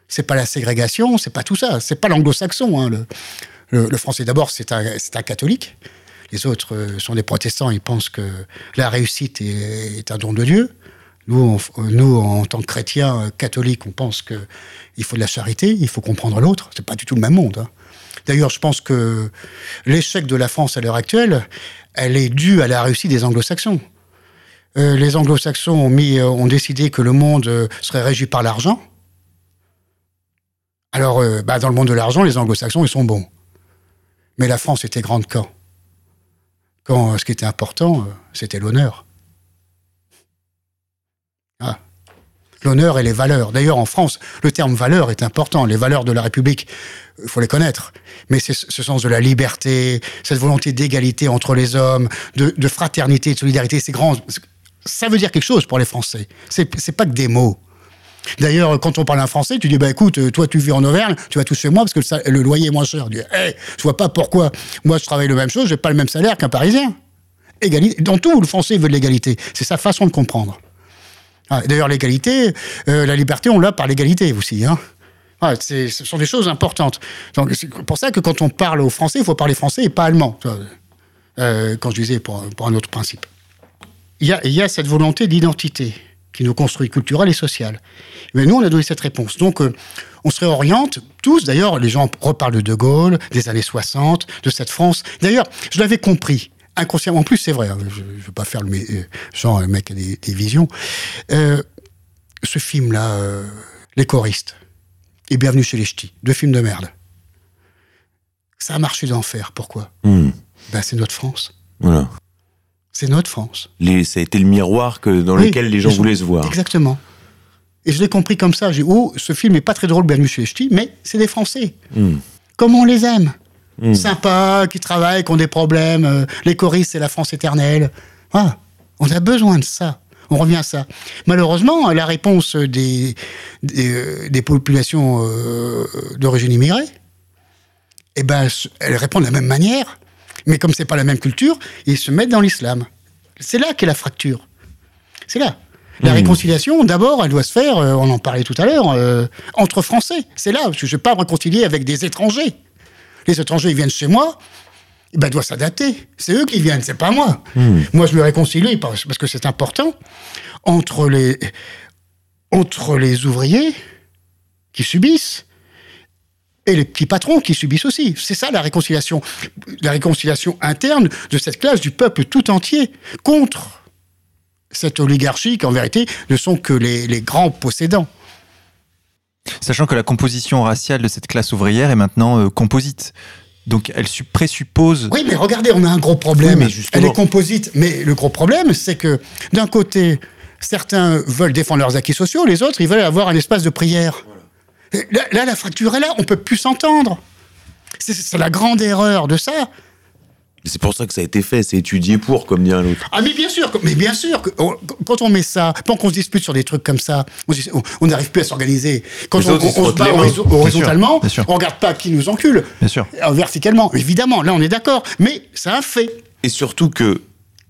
C'est pas la ségrégation, c'est pas tout ça. C'est pas l'anglo-saxon. Hein. Le, français, d'abord, c'est un, un catholique. Les autres euh, sont des protestants, ils pensent que la réussite est un don de Dieu. Nous, en tant que chrétiens euh, catholiques, on pense qu'il faut de la charité, il faut comprendre l'autre. C'est pas du tout le même monde. Hein. D'ailleurs, je pense que l'échec de la France à l'heure actuelle, elle est due à la réussite des anglo-saxons. Euh, les anglo-saxons ont, euh, ont décidé que le monde serait régi par l'argent. Alors, bah, dans le monde de l'argent, les anglo-saxons, ils sont bons. Mais la France était grande quand? Quand ce qui était important, c'était l'honneur. Ah. L'honneur et les valeurs. D'ailleurs, en France, le terme valeur est important. Les valeurs de la République, il faut les connaître. Mais c'est ce sens de la liberté, cette volonté d'égalité entre les hommes, de, fraternité, de solidarité, c'est grand. Ça veut dire quelque chose pour les Français. C'est pas que des mots. D'ailleurs, quand on parle un français, tu dis bah écoute, toi tu vis en Auvergne, tu vas tout chez moi parce que le, loyer est moins cher. Tu dis, hey, je vois pas pourquoi moi je travaille la même chose, j'ai pas le même salaire qu'un Parisien. Égalité. Dans tout, le français veut de l'égalité. C'est sa façon de comprendre. Ah, d'ailleurs, l'égalité, euh, la liberté, on l'a par l'égalité aussi. Hein. Ce sont des choses importantes. c'est pour ça que quand on parle au français, il faut parler français et pas allemand. Euh, quand je disais pour, un autre principe. Il y a, cette volonté d'identité qui nous construit culturelle et sociale. Mais nous, on a donné cette réponse. Donc, euh, on se réoriente, tous, d'ailleurs, les gens reparlent de De Gaulle, des années 60, de cette France. D'ailleurs, je l'avais compris inconsciemment. En plus, c'est vrai, hein, je ne veux pas faire le euh, genre, le mec a des, visions. Euh, ce film-là, euh, Les choristes, et Bienvenue chez les Ch'tis, deux films de merde. Ça a marché d'enfer. Pourquoi? Hmm. ben, C'est notre France. Voilà. C'est notre France. Les, ça a été le miroir que, dans lequel les gens voulaient se voir. Exactement. Et je l'ai compris comme ça. J'ai dit, oh, ce film n'est pas très drôle, Bienvenue chez les Ch'tis, mais c'est des Français. Hmm. Comme on les aime? Hmm. sympas, qui travaillent, qui ont des problèmes. Euh, les choristes, c'est la France éternelle. Voilà. On a besoin de ça. On revient à ça. Malheureusement, la réponse des, des, populations euh, d'origine immigrée, eh ben, elles répondent de la même manière, mais comme c'est pas la même culture, ils se mettent dans l'islam. C'est là qu'est la fracture. C'est là. La mmh. réconciliation, d'abord, elle doit se faire, euh, on en parlait tout à l'heure, euh, entre Français. C'est là, parce que je ne vais pas me réconcilier avec des étrangers. Les étrangers, ils viennent chez moi, ben, doit s'adapter. C'est eux qui viennent, c'est pas moi. Hmm. Moi, je me réconcilie parce, que c'est important entre les, entre les ouvriers qui subissent et les petits patrons qui subissent aussi. C'est ça la réconciliation. La réconciliation interne de cette classe du peuple tout entier contre cette oligarchie qui, en vérité, ne sont que les grands possédants. Sachant que la composition raciale de cette classe ouvrière est maintenant euh, composite. Donc elle présuppose. Oui, mais regardez, on a un gros problème. Elle est composite. Mais le gros problème, c'est que d'un côté, certains veulent défendre leurs acquis sociaux, les autres, ils veulent avoir un espace de prière. Là, la fracture est là, on peut plus s'entendre. C'est la grande erreur de ça. C'est pour ça que ça a été fait, c'est étudié pour, comme dit un autre. Ah mais bien sûr, mais bien sûr, quand on met ça, quand on se dispute sur des trucs comme ça, on n'arrive plus à s'organiser. Quand on, se bat horizontalement, on regarde pas qui nous encule. Bien sûr. Euh, verticalement, évidemment, là on est d'accord, mais ça a fait. Et surtout que,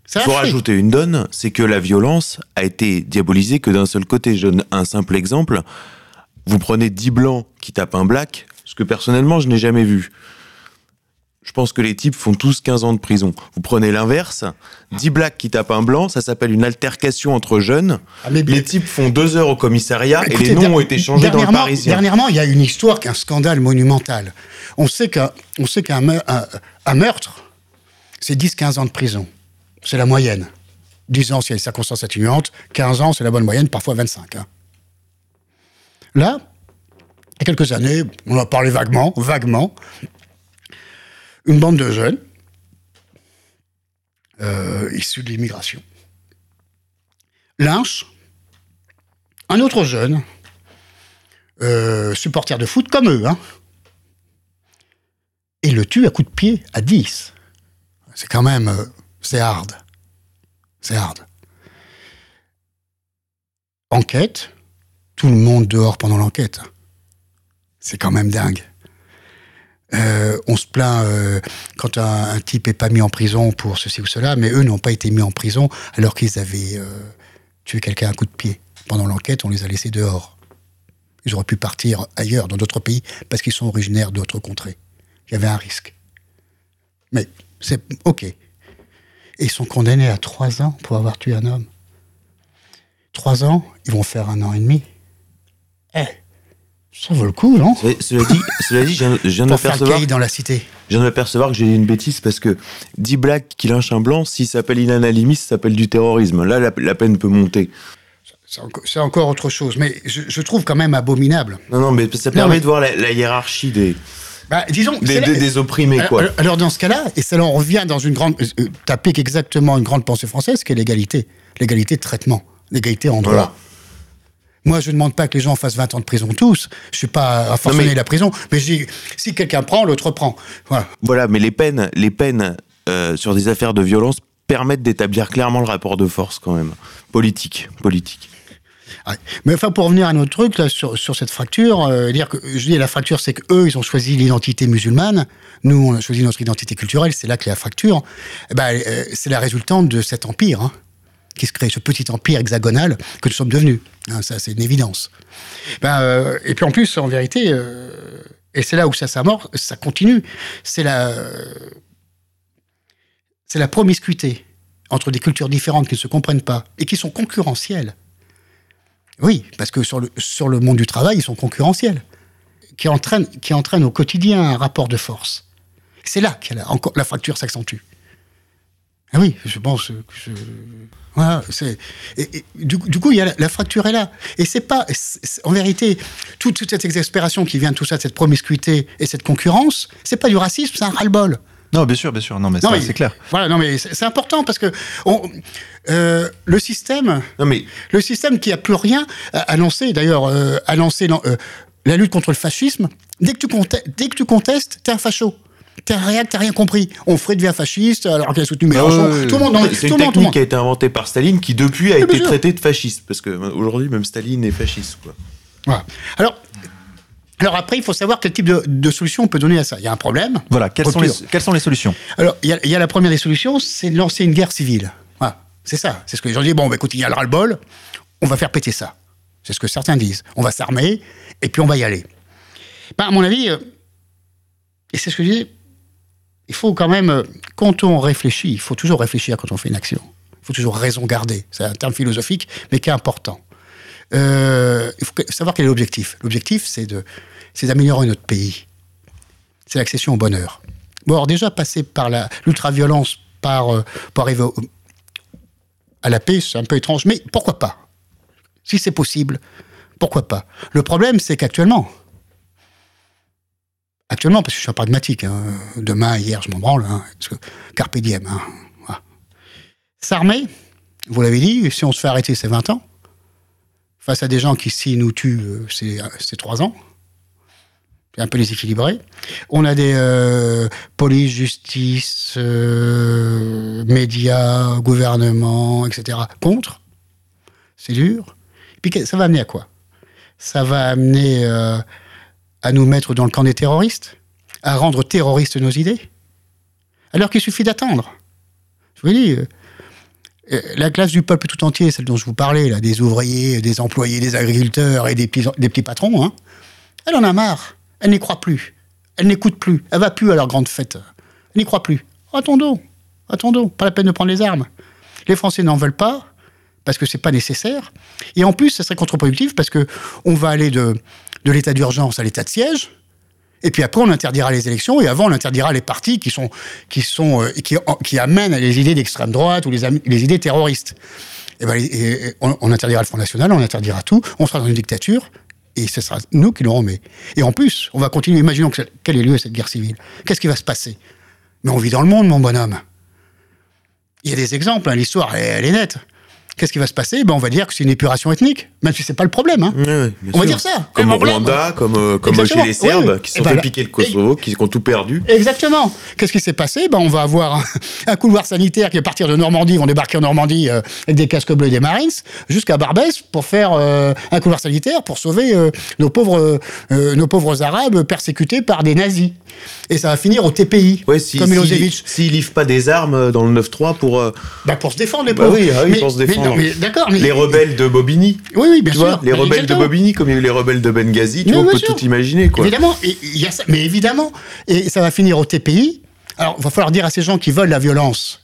faut rajouter une donne, c'est que la violence a été diabolisée que d'un seul côté. Je donne un simple exemple. Vous prenez 10 blancs qui tapent un black, ce que personnellement je n'ai jamais vu je pense que les types font tous 15 ans de prison. Vous prenez l'inverse, 10 blacks qui tapent un blanc, ça s'appelle une altercation entre jeunes. Ah, les types font deux heures au commissariat et les noms ont été changés dans le Parisien. Dernièrement, il y a une histoire qu'un scandale monumental. On sait qu'un un, meurtre, c'est 10-15 ans de prison. C'est la moyenne. 10 ans s'il y a des circonstances atténuantes, 15 ans c'est la bonne moyenne, parfois 25. Hein. Là, il y a quelques années, on a parlé vaguement, vaguement, une bande de jeunes euh, issus de l'immigration lynche un autre jeune, euh, supporter de foot comme eux, hein, et le tue à coups de pied à 10. C'est quand même. Euh, c'est hard. C'est hard. Enquête, tout le monde dehors pendant l'enquête. C'est quand même dingue. Euh, on se plaint euh, quand un, type est pas mis en prison pour ceci ou cela, mais eux n'ont pas été mis en prison alors qu'ils avaient euh, tué quelqu'un à coup de pied. Pendant l'enquête, on les a laissés dehors. Ils auraient pu partir ailleurs, dans d'autres pays, parce qu'ils sont originaires d'autres contrées. Il y avait un risque. Mais c'est OK. Et ils sont condamnés à trois ans pour avoir tué un homme. Trois ans, ils vont faire un an et demi. Ça vaut le coup, non Cela dit, cela dit, je viens, de m'apercevoir. dans la cité. Je viens de m'apercevoir que j'ai dit une bêtise parce que 10 blacks qui lynchent un blanc, s'il s'appelle Ilan Halimi, ça s'appelle du terrorisme. Là, la, peine peut monter. C'est encore autre chose, mais je, trouve quand même abominable. Non, non, mais ça permet de voir la, hiérarchie des. Bah, disons, des, des, opprimés, quoi. Alors, dans ce cas-là, et ça en revient dans une grande. Euh, T'appliques exactement une grande pensée française qui est l'égalité. L'égalité de traitement, l'égalité en droit. Moi, je ne demande pas que les gens fassent 20 ans de prison tous. Je suis pas à forcer la prison. Mais si quelqu'un prend, l'autre prend. Voilà. Voilà, mais les peines, les peines euh, sur des affaires de violence permettent d'établir clairement le rapport de force quand même. Politique, politique. Mais enfin, pour revenir à notre truc, là, sur, sur cette fracture, euh, dire que je dis la fracture, c'est qu'eux, ils ont choisi l'identité musulmane. Nous, on a choisi notre identité culturelle. C'est là que la fracture, eh ben, euh, c'est la résultante de cet empire. Hein qui se crée, ce petit empire hexagonal que nous sommes devenus. Hein, ça, c'est une évidence. Ben, euh, et puis en plus, en vérité, euh, et c'est là où ça s'amorce, ça continue, c'est la, c'est la promiscuité entre des cultures différentes qui ne se comprennent pas et qui sont concurrentielles. Oui, parce que sur le, sur le monde du travail, ils sont concurrentiels, qui entraînent, qui au quotidien un rapport de force. C'est là que la, la fracture s'accentue. Ah oui, je pense que je... Voilà, c'est... Et, du, coup, il y a la, fracture est là. Et c'est pas... en vérité, toute, cette exaspération qui vient de tout ça, cette promiscuité et cette concurrence, c'est pas du racisme, c'est un ras-le-bol. Non, bien sûr, bien sûr. Non, mais, c'est clair. Voilà, non, mais c'est important parce que euh, le système, non, mais... le système qui a plus rien à, lancer, d'ailleurs, euh, a lancé euh, la lutte contre le fascisme. Dès que tu, dès que tu contestes, t'es un facho. T'as rien, rien compris. On ferait devient fasciste alors qu'il a soutenu Mélenchon. tout le monde, c'est une technique qui a été inventée par Staline qui depuis a été traitée de fasciste parce que euh, aujourd'hui même Staline est fasciste. Quoi. Voilà. Alors. Alors après, il faut savoir quel type de, de, solution on peut donner à ça. Il y a un problème. Voilà, quelles, sont les, quelles sont les, solutions? Alors, il y, a, il y, a, la première des solutions, c'est de lancer une guerre civile. Voilà, c'est ça. C'est ce que les gens disent. Bon, bah, écoute, il y a le ras-le-bol, on va faire péter ça. C'est ce que certains disent. On va s'armer et puis on va y aller. Ben, à mon avis, euh, et c'est ce que je disais, il faut quand même, euh, quand on réfléchit, il faut toujours réfléchir quand on fait une action. Il faut toujours raison garder. C'est un terme philosophique, mais qui est important. Euh, il faut savoir quel est l'objectif. L'objectif, c'est d'améliorer notre pays. C'est l'accession au bonheur. Bon, alors déjà, passer par l'ultra-violence, par, pour arriver à la paix, c'est un peu étrange, mais pourquoi pas? Si c'est possible, pourquoi pas? Le problème, c'est qu'actuellement, Actuellement, parce que je suis pragmatique. Hein. Demain, hier, je m'en branle. Hein, parce que carpe diem. Hein. S'armer, vous l'avez dit, si on se fait arrêter, c'est 20 ans. Face à des gens qui, s'ils nous tuent, euh, c'est 3 ans. C'est un peu déséquilibré. On a des euh, police, justice, euh, médias, gouvernement, etc. contre. C'est dur. Et puis ça va amener à quoi? Ça va amener à nous mettre dans le camp des terroristes, à rendre terroristes nos idées, alors qu'il suffit d'attendre. Je vous dis, euh, euh, la classe du peuple tout entier, celle dont je vous parlais, là, des ouvriers, des employés, des agriculteurs et des petits, patrons, hein, elle en a marre. Elle n'y croit plus. Elle n'écoute plus. Elle va plus à leur grande fête. Elle n'y croit plus. Attendons. Attendons. Pas la peine de prendre les armes. Les Français n'en veulent pas parce que c'est pas nécessaire. Et en plus, ça serait contre-productif parce que on va aller de de l'état d'urgence à l'état de siège. Et puis après, on interdira les élections, et avant, on interdira les partis qui sont qui sont euh, qui, qui amènent les idées d'extrême droite ou les, les idées terroristes. Et, ben, on, interdira le Front National, on interdira tout, on sera dans une dictature, et ce sera nous qui l'aurons mis. Et en plus, on va continuer. Imaginons que, quel est lieu cette guerre civile. Qu'est-ce qui va se passer? Mais on vit dans le monde, mon bonhomme. Il y a des exemples, hein, l'histoire, elle, est nette. Qu'est-ce qui va se passer? Ben, On va dire que c'est une épuration ethnique, même si c'est pas le problème. Hein. on va dire ça. Comme au Rwanda, comme, euh, comme chez les Serbes, qui sont fait piquer le Kosovo, qui ont tout perdu. Exactement. Qu'est-ce qui s'est passé? Ben, On va avoir un, couloir sanitaire qui va partir de Normandie, ils vont débarquer en Normandie euh, avec des casques bleus et des Marines, jusqu'à Barbès pour faire euh, un couloir sanitaire pour sauver nos, pauvres, nos pauvres Arabes persécutés par des nazis. Et ça va finir au TPI, comme Milosevic. S'ils livrent pas des armes dans le 9-3 pour... Ben, pour se défendre, les bah pauvres. oui, ah oui pour se défendre d'accord. Les rebelles de Bobigny. Oui, oui, bien sûr. les rebelles de Bobigny, comme il y a eu les rebelles de Benghazi, tu vois, on peut tout imaginer, quoi. Évidemment, et, y a ça, mais évidemment. Et ça va finir au TPI. Alors, il va falloir dire à ces gens qui veulent la violence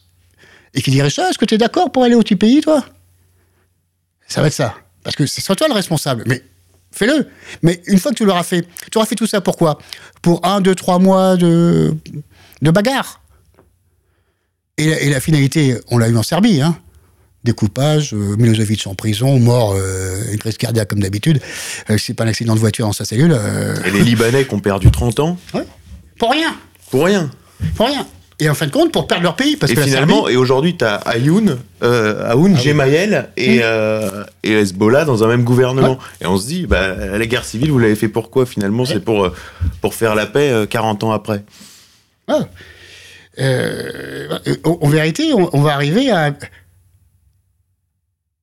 et qui diraient ça, est-ce que tu es d'accord pour aller au TPI, toi? Ça va être ça. Parce que c'est soit toi le responsable. Mais fais-le. Mais une fois que tu l'auras fait, tu auras fait tout ça pourquoi? Pour un, deux, trois mois de, de bagarre. Et et la finalité, on l'a eu en Serbie, hein découpage, euh, Milosevic en prison, mort, euh, une crise cardiaque comme d'habitude. Euh, c'est pas un accident de voiture dans sa cellule. Et les Libanais qui ont perdu 30 ans ouais. Pour rien. Pour rien. Pour rien. Et en fin de compte, pour perdre leur pays. Parce et que finalement, et aujourd'hui, tu as Ayoun, Aoun, ah Gemayel et, et, Hezbollah dans un même gouvernement. Et on se dit, bah, la guerre civile, vous l'avez fait pourquoi finalement? C'est pour, pour faire la paix 40 ans après. en, vérité, on va arriver à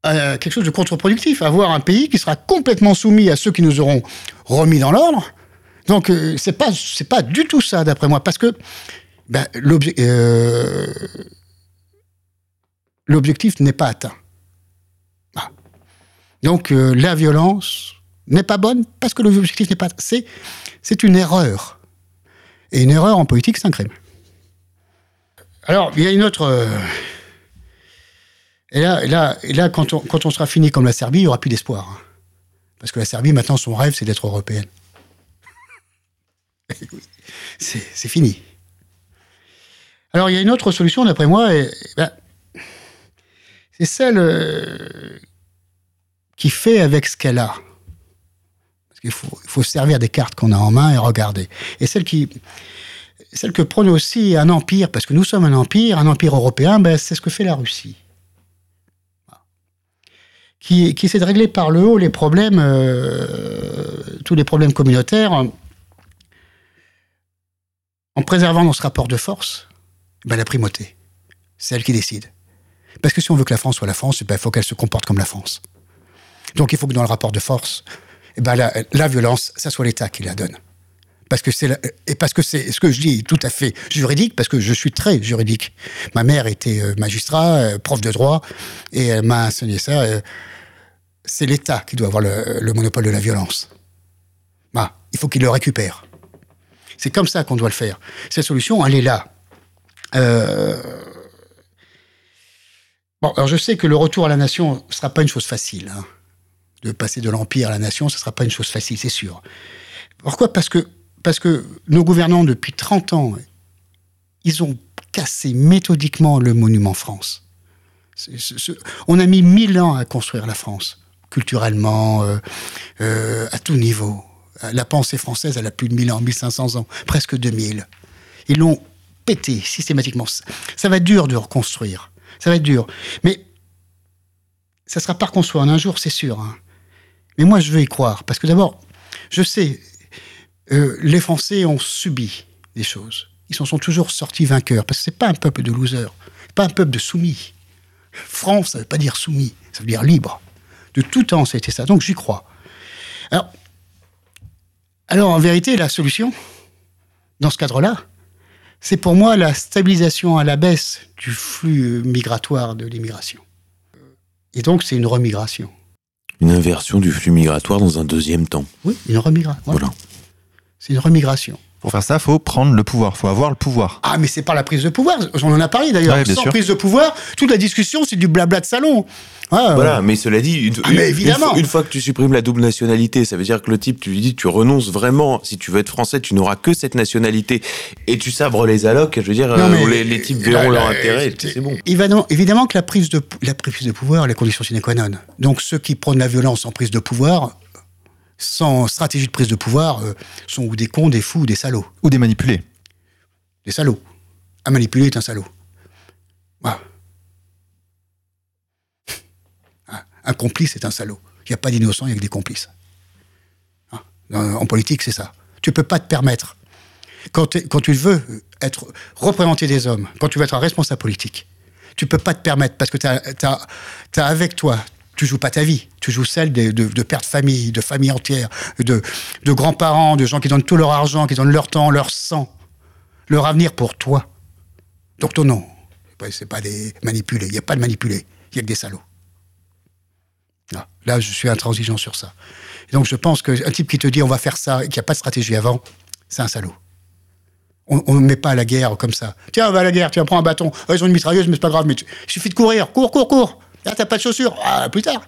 quelque chose de contre-productif, avoir un pays qui sera complètement soumis à ceux qui nous auront remis dans l'ordre. Donc euh, c'est pas pas du tout ça d'après moi parce que ben, euh, l'objectif n'est pas atteint. Donc euh, la violence n'est pas bonne parce que l'objectif n'est pas c'est c'est une erreur et une erreur en politique c'est un crime. Alors il y a une autre et là, là, là quand, on, quand on sera fini comme la Serbie, il n'y aura plus d'espoir. Hein. Parce que la Serbie, maintenant, son rêve, c'est d'être européenne. [laughs] c'est fini. Alors, il y a une autre solution, d'après moi, et, ben, c'est celle euh, qui fait avec ce qu'elle a. Parce qu'il faut, il faut servir des cartes qu'on a en main et regarder. Et celle qui, celle que prône aussi un empire, parce que nous sommes un empire, un empire européen, ben, c'est ce que fait la Russie qui, essaie de régler par le haut les problèmes, euh, tous les problèmes communautaires, en, préservant dans ce rapport de force ben, la primauté. C'est elle qui décide. Parce que si on veut que la France soit la France, eh ben, il faut qu'elle se comporte comme la France. Donc il faut que dans le rapport de force, eh ben, la, violence, ça soit l'État qui la donne. Parce que c'est et parce que c'est ce que je dis tout à fait juridique, parce que je suis très juridique. Ma mère était euh, magistrat, euh, prof de droit, et elle m'a enseigné ça. Euh, c'est l'État qui doit avoir le, monopole de la violence. Bah, il faut qu'il le récupère. C'est comme ça qu'on doit le faire. Cette solution, elle est là. Bon, alors je sais que le retour à la nation ne sera pas une chose facile. Hein. De passer de l'empire à la nation, ce ne sera pas une chose facile, c'est sûr. Pourquoi? Parce que parce que nos gouvernants, depuis 30 ans, ils ont cassé méthodiquement le monument France. on a mis mille ans à construire la France, culturellement, euh, euh, à tout niveau. La pensée française, elle a plus de 1000 ans, 1500 ans, presque 2000. Ils l'ont pété systématiquement. Ça va être dur de reconstruire. Ça va être dur. Mais ça sera pas reconstruit en un jour, c'est sûr. Hein. Mais moi, je veux y croire. Parce que d'abord, je sais, euh, les Français ont subi des choses. Ils s'en sont toujours sortis vainqueurs, parce que c'est pas un peuple de losers, pas un peuple de soumis. France, ça veut pas dire soumis, ça veut dire libre. De tout temps, ça a été ça. Donc j'y crois. Alors, alors, en vérité, la solution, dans ce cadre-là, c'est pour moi la stabilisation à la baisse du flux migratoire de l'immigration. Et donc, c'est une remigration. Une inversion du flux migratoire dans un deuxième temps. Oui, une remigration. voilà. C'est une remigration. Pour faire ça, il faut prendre le pouvoir, il faut avoir le pouvoir. Ah, mais c'est pas la prise de pouvoir. On en a parlé d'ailleurs. Sans prise de pouvoir, toute la discussion, c'est du blabla de salon. voilà, mais cela dit, une, ah, évidemment. Une, fois, que tu supprimes la double nationalité, ça veut dire que le type, tu lui dis, tu renonces vraiment. Si tu veux être français, tu n'auras que cette nationalité. Et tu sabres les allocs, je veux dire, euh, les, types verront leur intérêt. C'est bon. Évidemment, évidemment que la prise, de, la prise de pouvoir, les conditions sine qua non. Donc ceux qui prônent la violence en prise de pouvoir, sans stratégie de prise de pouvoir, euh, sont ou des cons, des fous, ou des salauds. Ou des manipulés. Des salauds. Un manipulé est un salaud. Un complice est un salaud. Il n'y a pas d'innocent, il n'y a que des complices. Ah. En politique, c'est ça. Tu ne peux pas te permettre. Quand, tu veux être représenté des hommes, quand tu veux être un responsable politique, tu ne peux pas te permettre parce que tu as, avec toi tu joues pas ta vie, tu joues celle de, de, pères de famille, de famille entière, de, de grands-parents, de gens qui donnent tout leur argent, qui donnent leur temps, leur sang, leur avenir pour toi. Donc ton nom, c'est pas des manipulés, il n'y a pas de manipulés, il y a que des salauds. Ah, là, je suis intransigeant sur ça. donc je pense qu'un type qui te dit on va faire ça et qui n'a pas de stratégie avant, c'est un salaud. On ne met pas à la guerre comme ça. Tiens, on va à la guerre, tu prends un bâton. Ils ont une mitrailleuse, mais c'est pas grave. Mais il suffit de courir, cours, cours, cours. Ah, t'as pas de chaussures Ah, plus tard.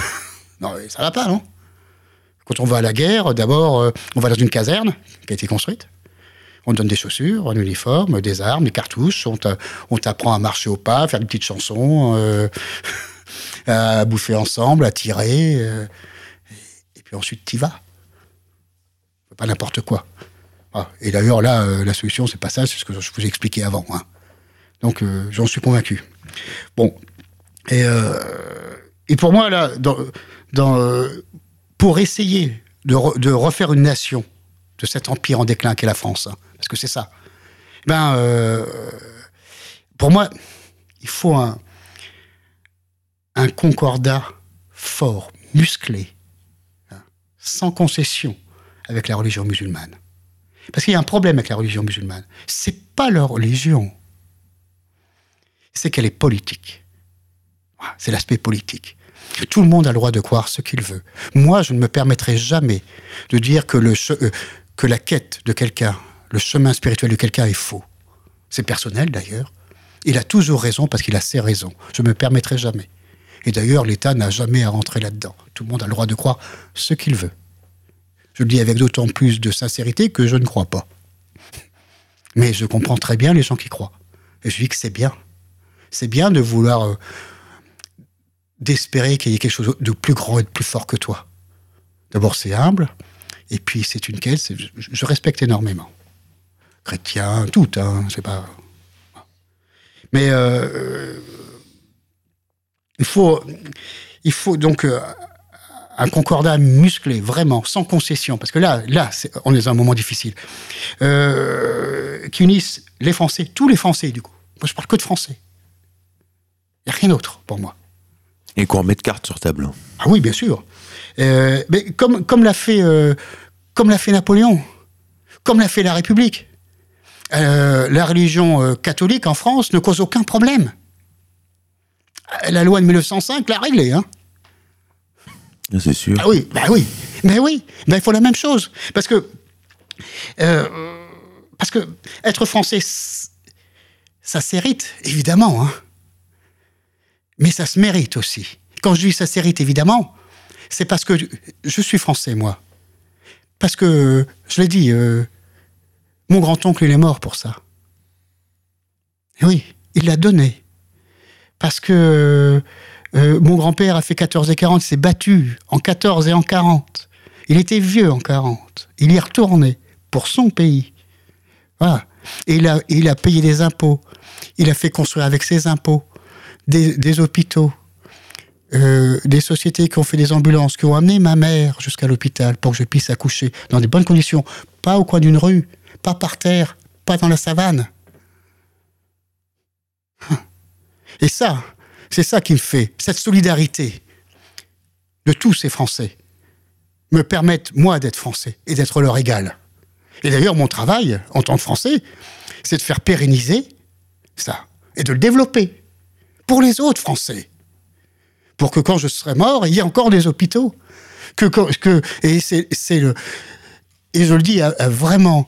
[laughs] non, ça va pas, non? Quand on va à la guerre, d'abord, euh, on va dans une caserne qui a été construite. On donne des chaussures, un uniforme, des armes, des cartouches. On t'apprend à marcher au pas, à faire des petites chansons, euh, [laughs] à bouffer ensemble, à tirer. Euh, et puis ensuite, t'y vas. Pas n'importe quoi. Ah, et d'ailleurs, là, la solution, c'est pas ça, c'est ce que je vous ai expliqué avant. Hein. Donc, j'en suis convaincu. Bon, et, euh, et pour moi, là, euh, pour essayer de, refaire une nation de cet empire en déclin qu'est la France, hein, parce que c'est ça, ben, euh, pour moi, il faut un, un concordat fort, musclé, hein, sans concession avec la religion musulmane. Parce qu'il y a un problème avec la religion musulmane. C'est pas leur religion, c'est qu'elle est politique. C'est l'aspect politique. Tout le monde a le droit de croire ce qu'il veut. Moi, je ne me permettrai jamais de dire que, le, euh, que la quête de quelqu'un, le chemin spirituel de quelqu'un est faux. C'est personnel d'ailleurs. Il a toujours raison parce qu'il a ses raisons. Je ne me permettrai jamais. Et d'ailleurs, l'État n'a jamais à rentrer là-dedans. Tout le monde a le droit de croire ce qu'il veut. Je le dis avec d'autant plus de sincérité que je ne crois pas. Mais je comprends très bien les gens qui croient. Et je dis que c'est bien. C'est bien de vouloir euh, d'espérer qu'il y ait quelque chose de plus grand et de plus fort que toi. D'abord, c'est humble, et puis c'est une quête, je, respecte énormément. Chrétien, tout, hein, c'est pas. Mais euh, il, faut, il donc, euh, un concordat musclé, vraiment, sans concession, parce que là, là on est dans un moment difficile, euh, qui unisse les Français, tous les Français du coup. Moi, je parle que de Français. Il n'y a rien d'autre pour moi. Et qu'on remette carte sur table. Ah oui, bien sûr. Euh, mais comme, comme l'a fait, euh, comme l'a fait Napoléon, comme l'a fait la République. la religion catholique en France ne cause aucun problème. La loi de 1905 l'a réglé, hein. C'est sûr. Ah oui, bah oui, mais oui, ben il faut la même chose. Parce que, euh, parce que être français, ça s'hérite, évidemment. Hein. Mais ça se mérite aussi. Quand je dis ça s'hérite, évidemment, c'est parce que je suis français, moi. Parce que, je l'ai dit, euh, mon grand-oncle, il est mort pour ça. oui, il l'a donné. Parce que euh, mon grand-père a fait 14 et 40, il s'est battu en 14 et en 40. Il était vieux en 40. Il y est retourné pour son pays. Voilà. Et il a payé des impôts. Il a fait construire avec ses impôts des, hôpitaux, euh, des sociétés qui ont fait des ambulances, qui ont amené ma mère jusqu'à l'hôpital pour que je puisse accoucher dans des bonnes conditions. Pas au coin d'une rue, pas par terre, pas dans la savane. Et ça, c'est ça qui me fait, cette solidarité de tous ces Français, me permettent, moi, d'être Français et d'être leur égal. Et d'ailleurs, mon travail, en tant que Français, c'est de faire pérenniser ça et de le développer pour les autres Français. Pour que quand je serai mort, il y ait encore des hôpitaux. Et c'est le. Et je le dis vraiment,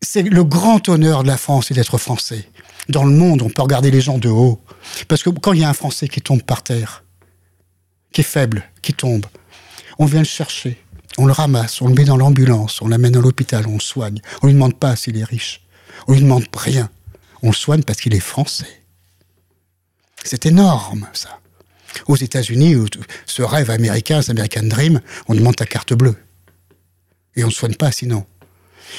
c'est le grand honneur de la France et d'être français. Dans le monde, on peut regarder les gens de haut. Parce que quand il y a un Français qui tombe par terre, qui est faible, qui tombe, on vient le chercher, on le ramasse, on le met dans l'ambulance, on l'amène à l'hôpital, on le soigne. On lui demande pas s'il est riche. On lui demande rien. On le soigne parce qu'il est français. C'est énorme, ça. Aux États-Unis, ce rêve américain, ce American Dream, on demande ta carte bleue. Et on ne soigne pas sinon.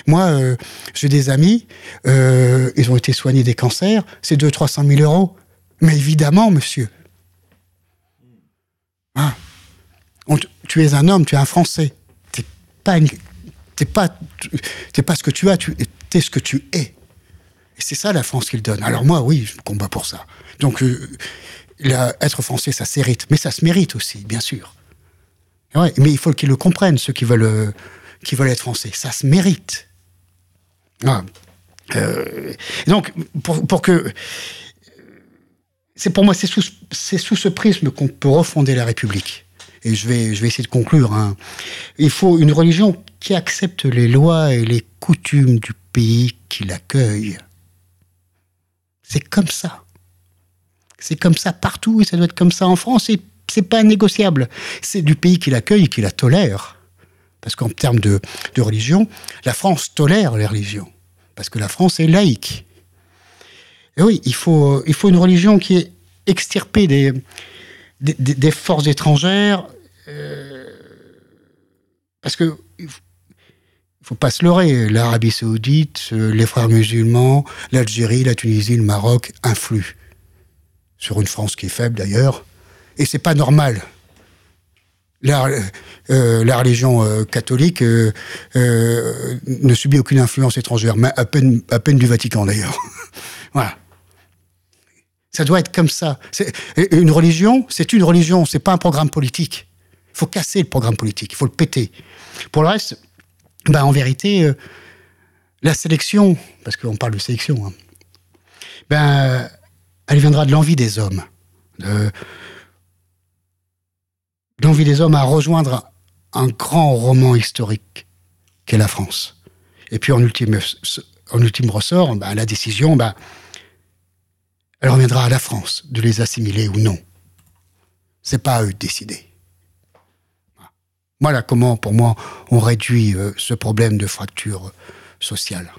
Moi, euh, j'ai des amis, euh, ils ont été soignés des cancers, c'est 200-300 000 euros. Mais évidemment, monsieur. Ah. tu es un homme, tu es un Français. Tu pas, pas, pas ce que tu as, tu es ce que tu es. Et c'est ça la France qu'il donne. Alors moi, oui, je combat pour ça. Donc, euh, être français, ça s'hérite. Mais ça se mérite aussi, bien sûr. mais il faut qu'ils le comprennent, ceux qui veulent, euh, qui veulent être français. Ça se mérite. Ah. Euh, donc, pour, que c'est pour moi, c'est sous, ce prisme qu'on peut refonder la République. Et je vais, je vais essayer de conclure. Hein. Il faut une religion qui accepte les lois et les coutumes du pays qui l'accueille. C'est comme ça. C'est comme ça partout et ça doit être comme ça en France. Et c'est pas négociable. C'est du pays qui l'accueille et qui la tolère. Parce qu'en termes de, religion, la France tolère les religions. Parce que la France est laïque. Et oui, il faut, une religion qui est extirpée des, des, forces étrangères. Euh, parce que il faut pas se leurrer, l'Arabie saoudite, euh, les frères musulmans, l'Algérie, la Tunisie, le Maroc influent sur une France qui est faible d'ailleurs. Et c'est pas normal. La, euh, la religion catholique ne subit aucune influence étrangère, à peine, du Vatican d'ailleurs. [laughs] voilà. Ça doit être comme ça. Une religion, c'est une religion, c'est pas un programme politique. Il faut casser le programme politique, il faut le péter. Pour le reste, ben en vérité, euh, la sélection, parce qu'on parle de sélection, hein, ben, elle viendra de l'envie des hommes. De, l'envie des hommes à rejoindre un grand roman historique qu'est la France. Et puis en ultime, en ultime ressort, ben, la décision, ben, elle reviendra à la France de les assimiler ou non. C'est pas à eux de décider. Voilà comment, pour moi, on réduit euh, ce problème de fracture sociale.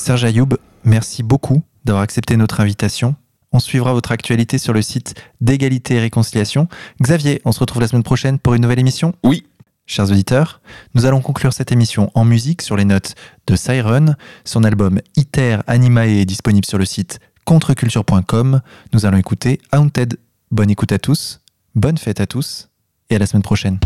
Serge Ayoub, merci beaucoup d'avoir accepté notre invitation. On suivra votre actualité sur le site d'égalité et réconciliation. Xavier, on se retrouve la semaine prochaine pour une nouvelle émission Oui, Chers auditeurs, nous allons conclure cette émission en musique sur les notes de Siren. Son album Iter Animae est disponible sur le site contreculture.com. Nous allons écouter Haunted. Bonne écoute à tous, bonne fête à tous et à la semaine prochaine.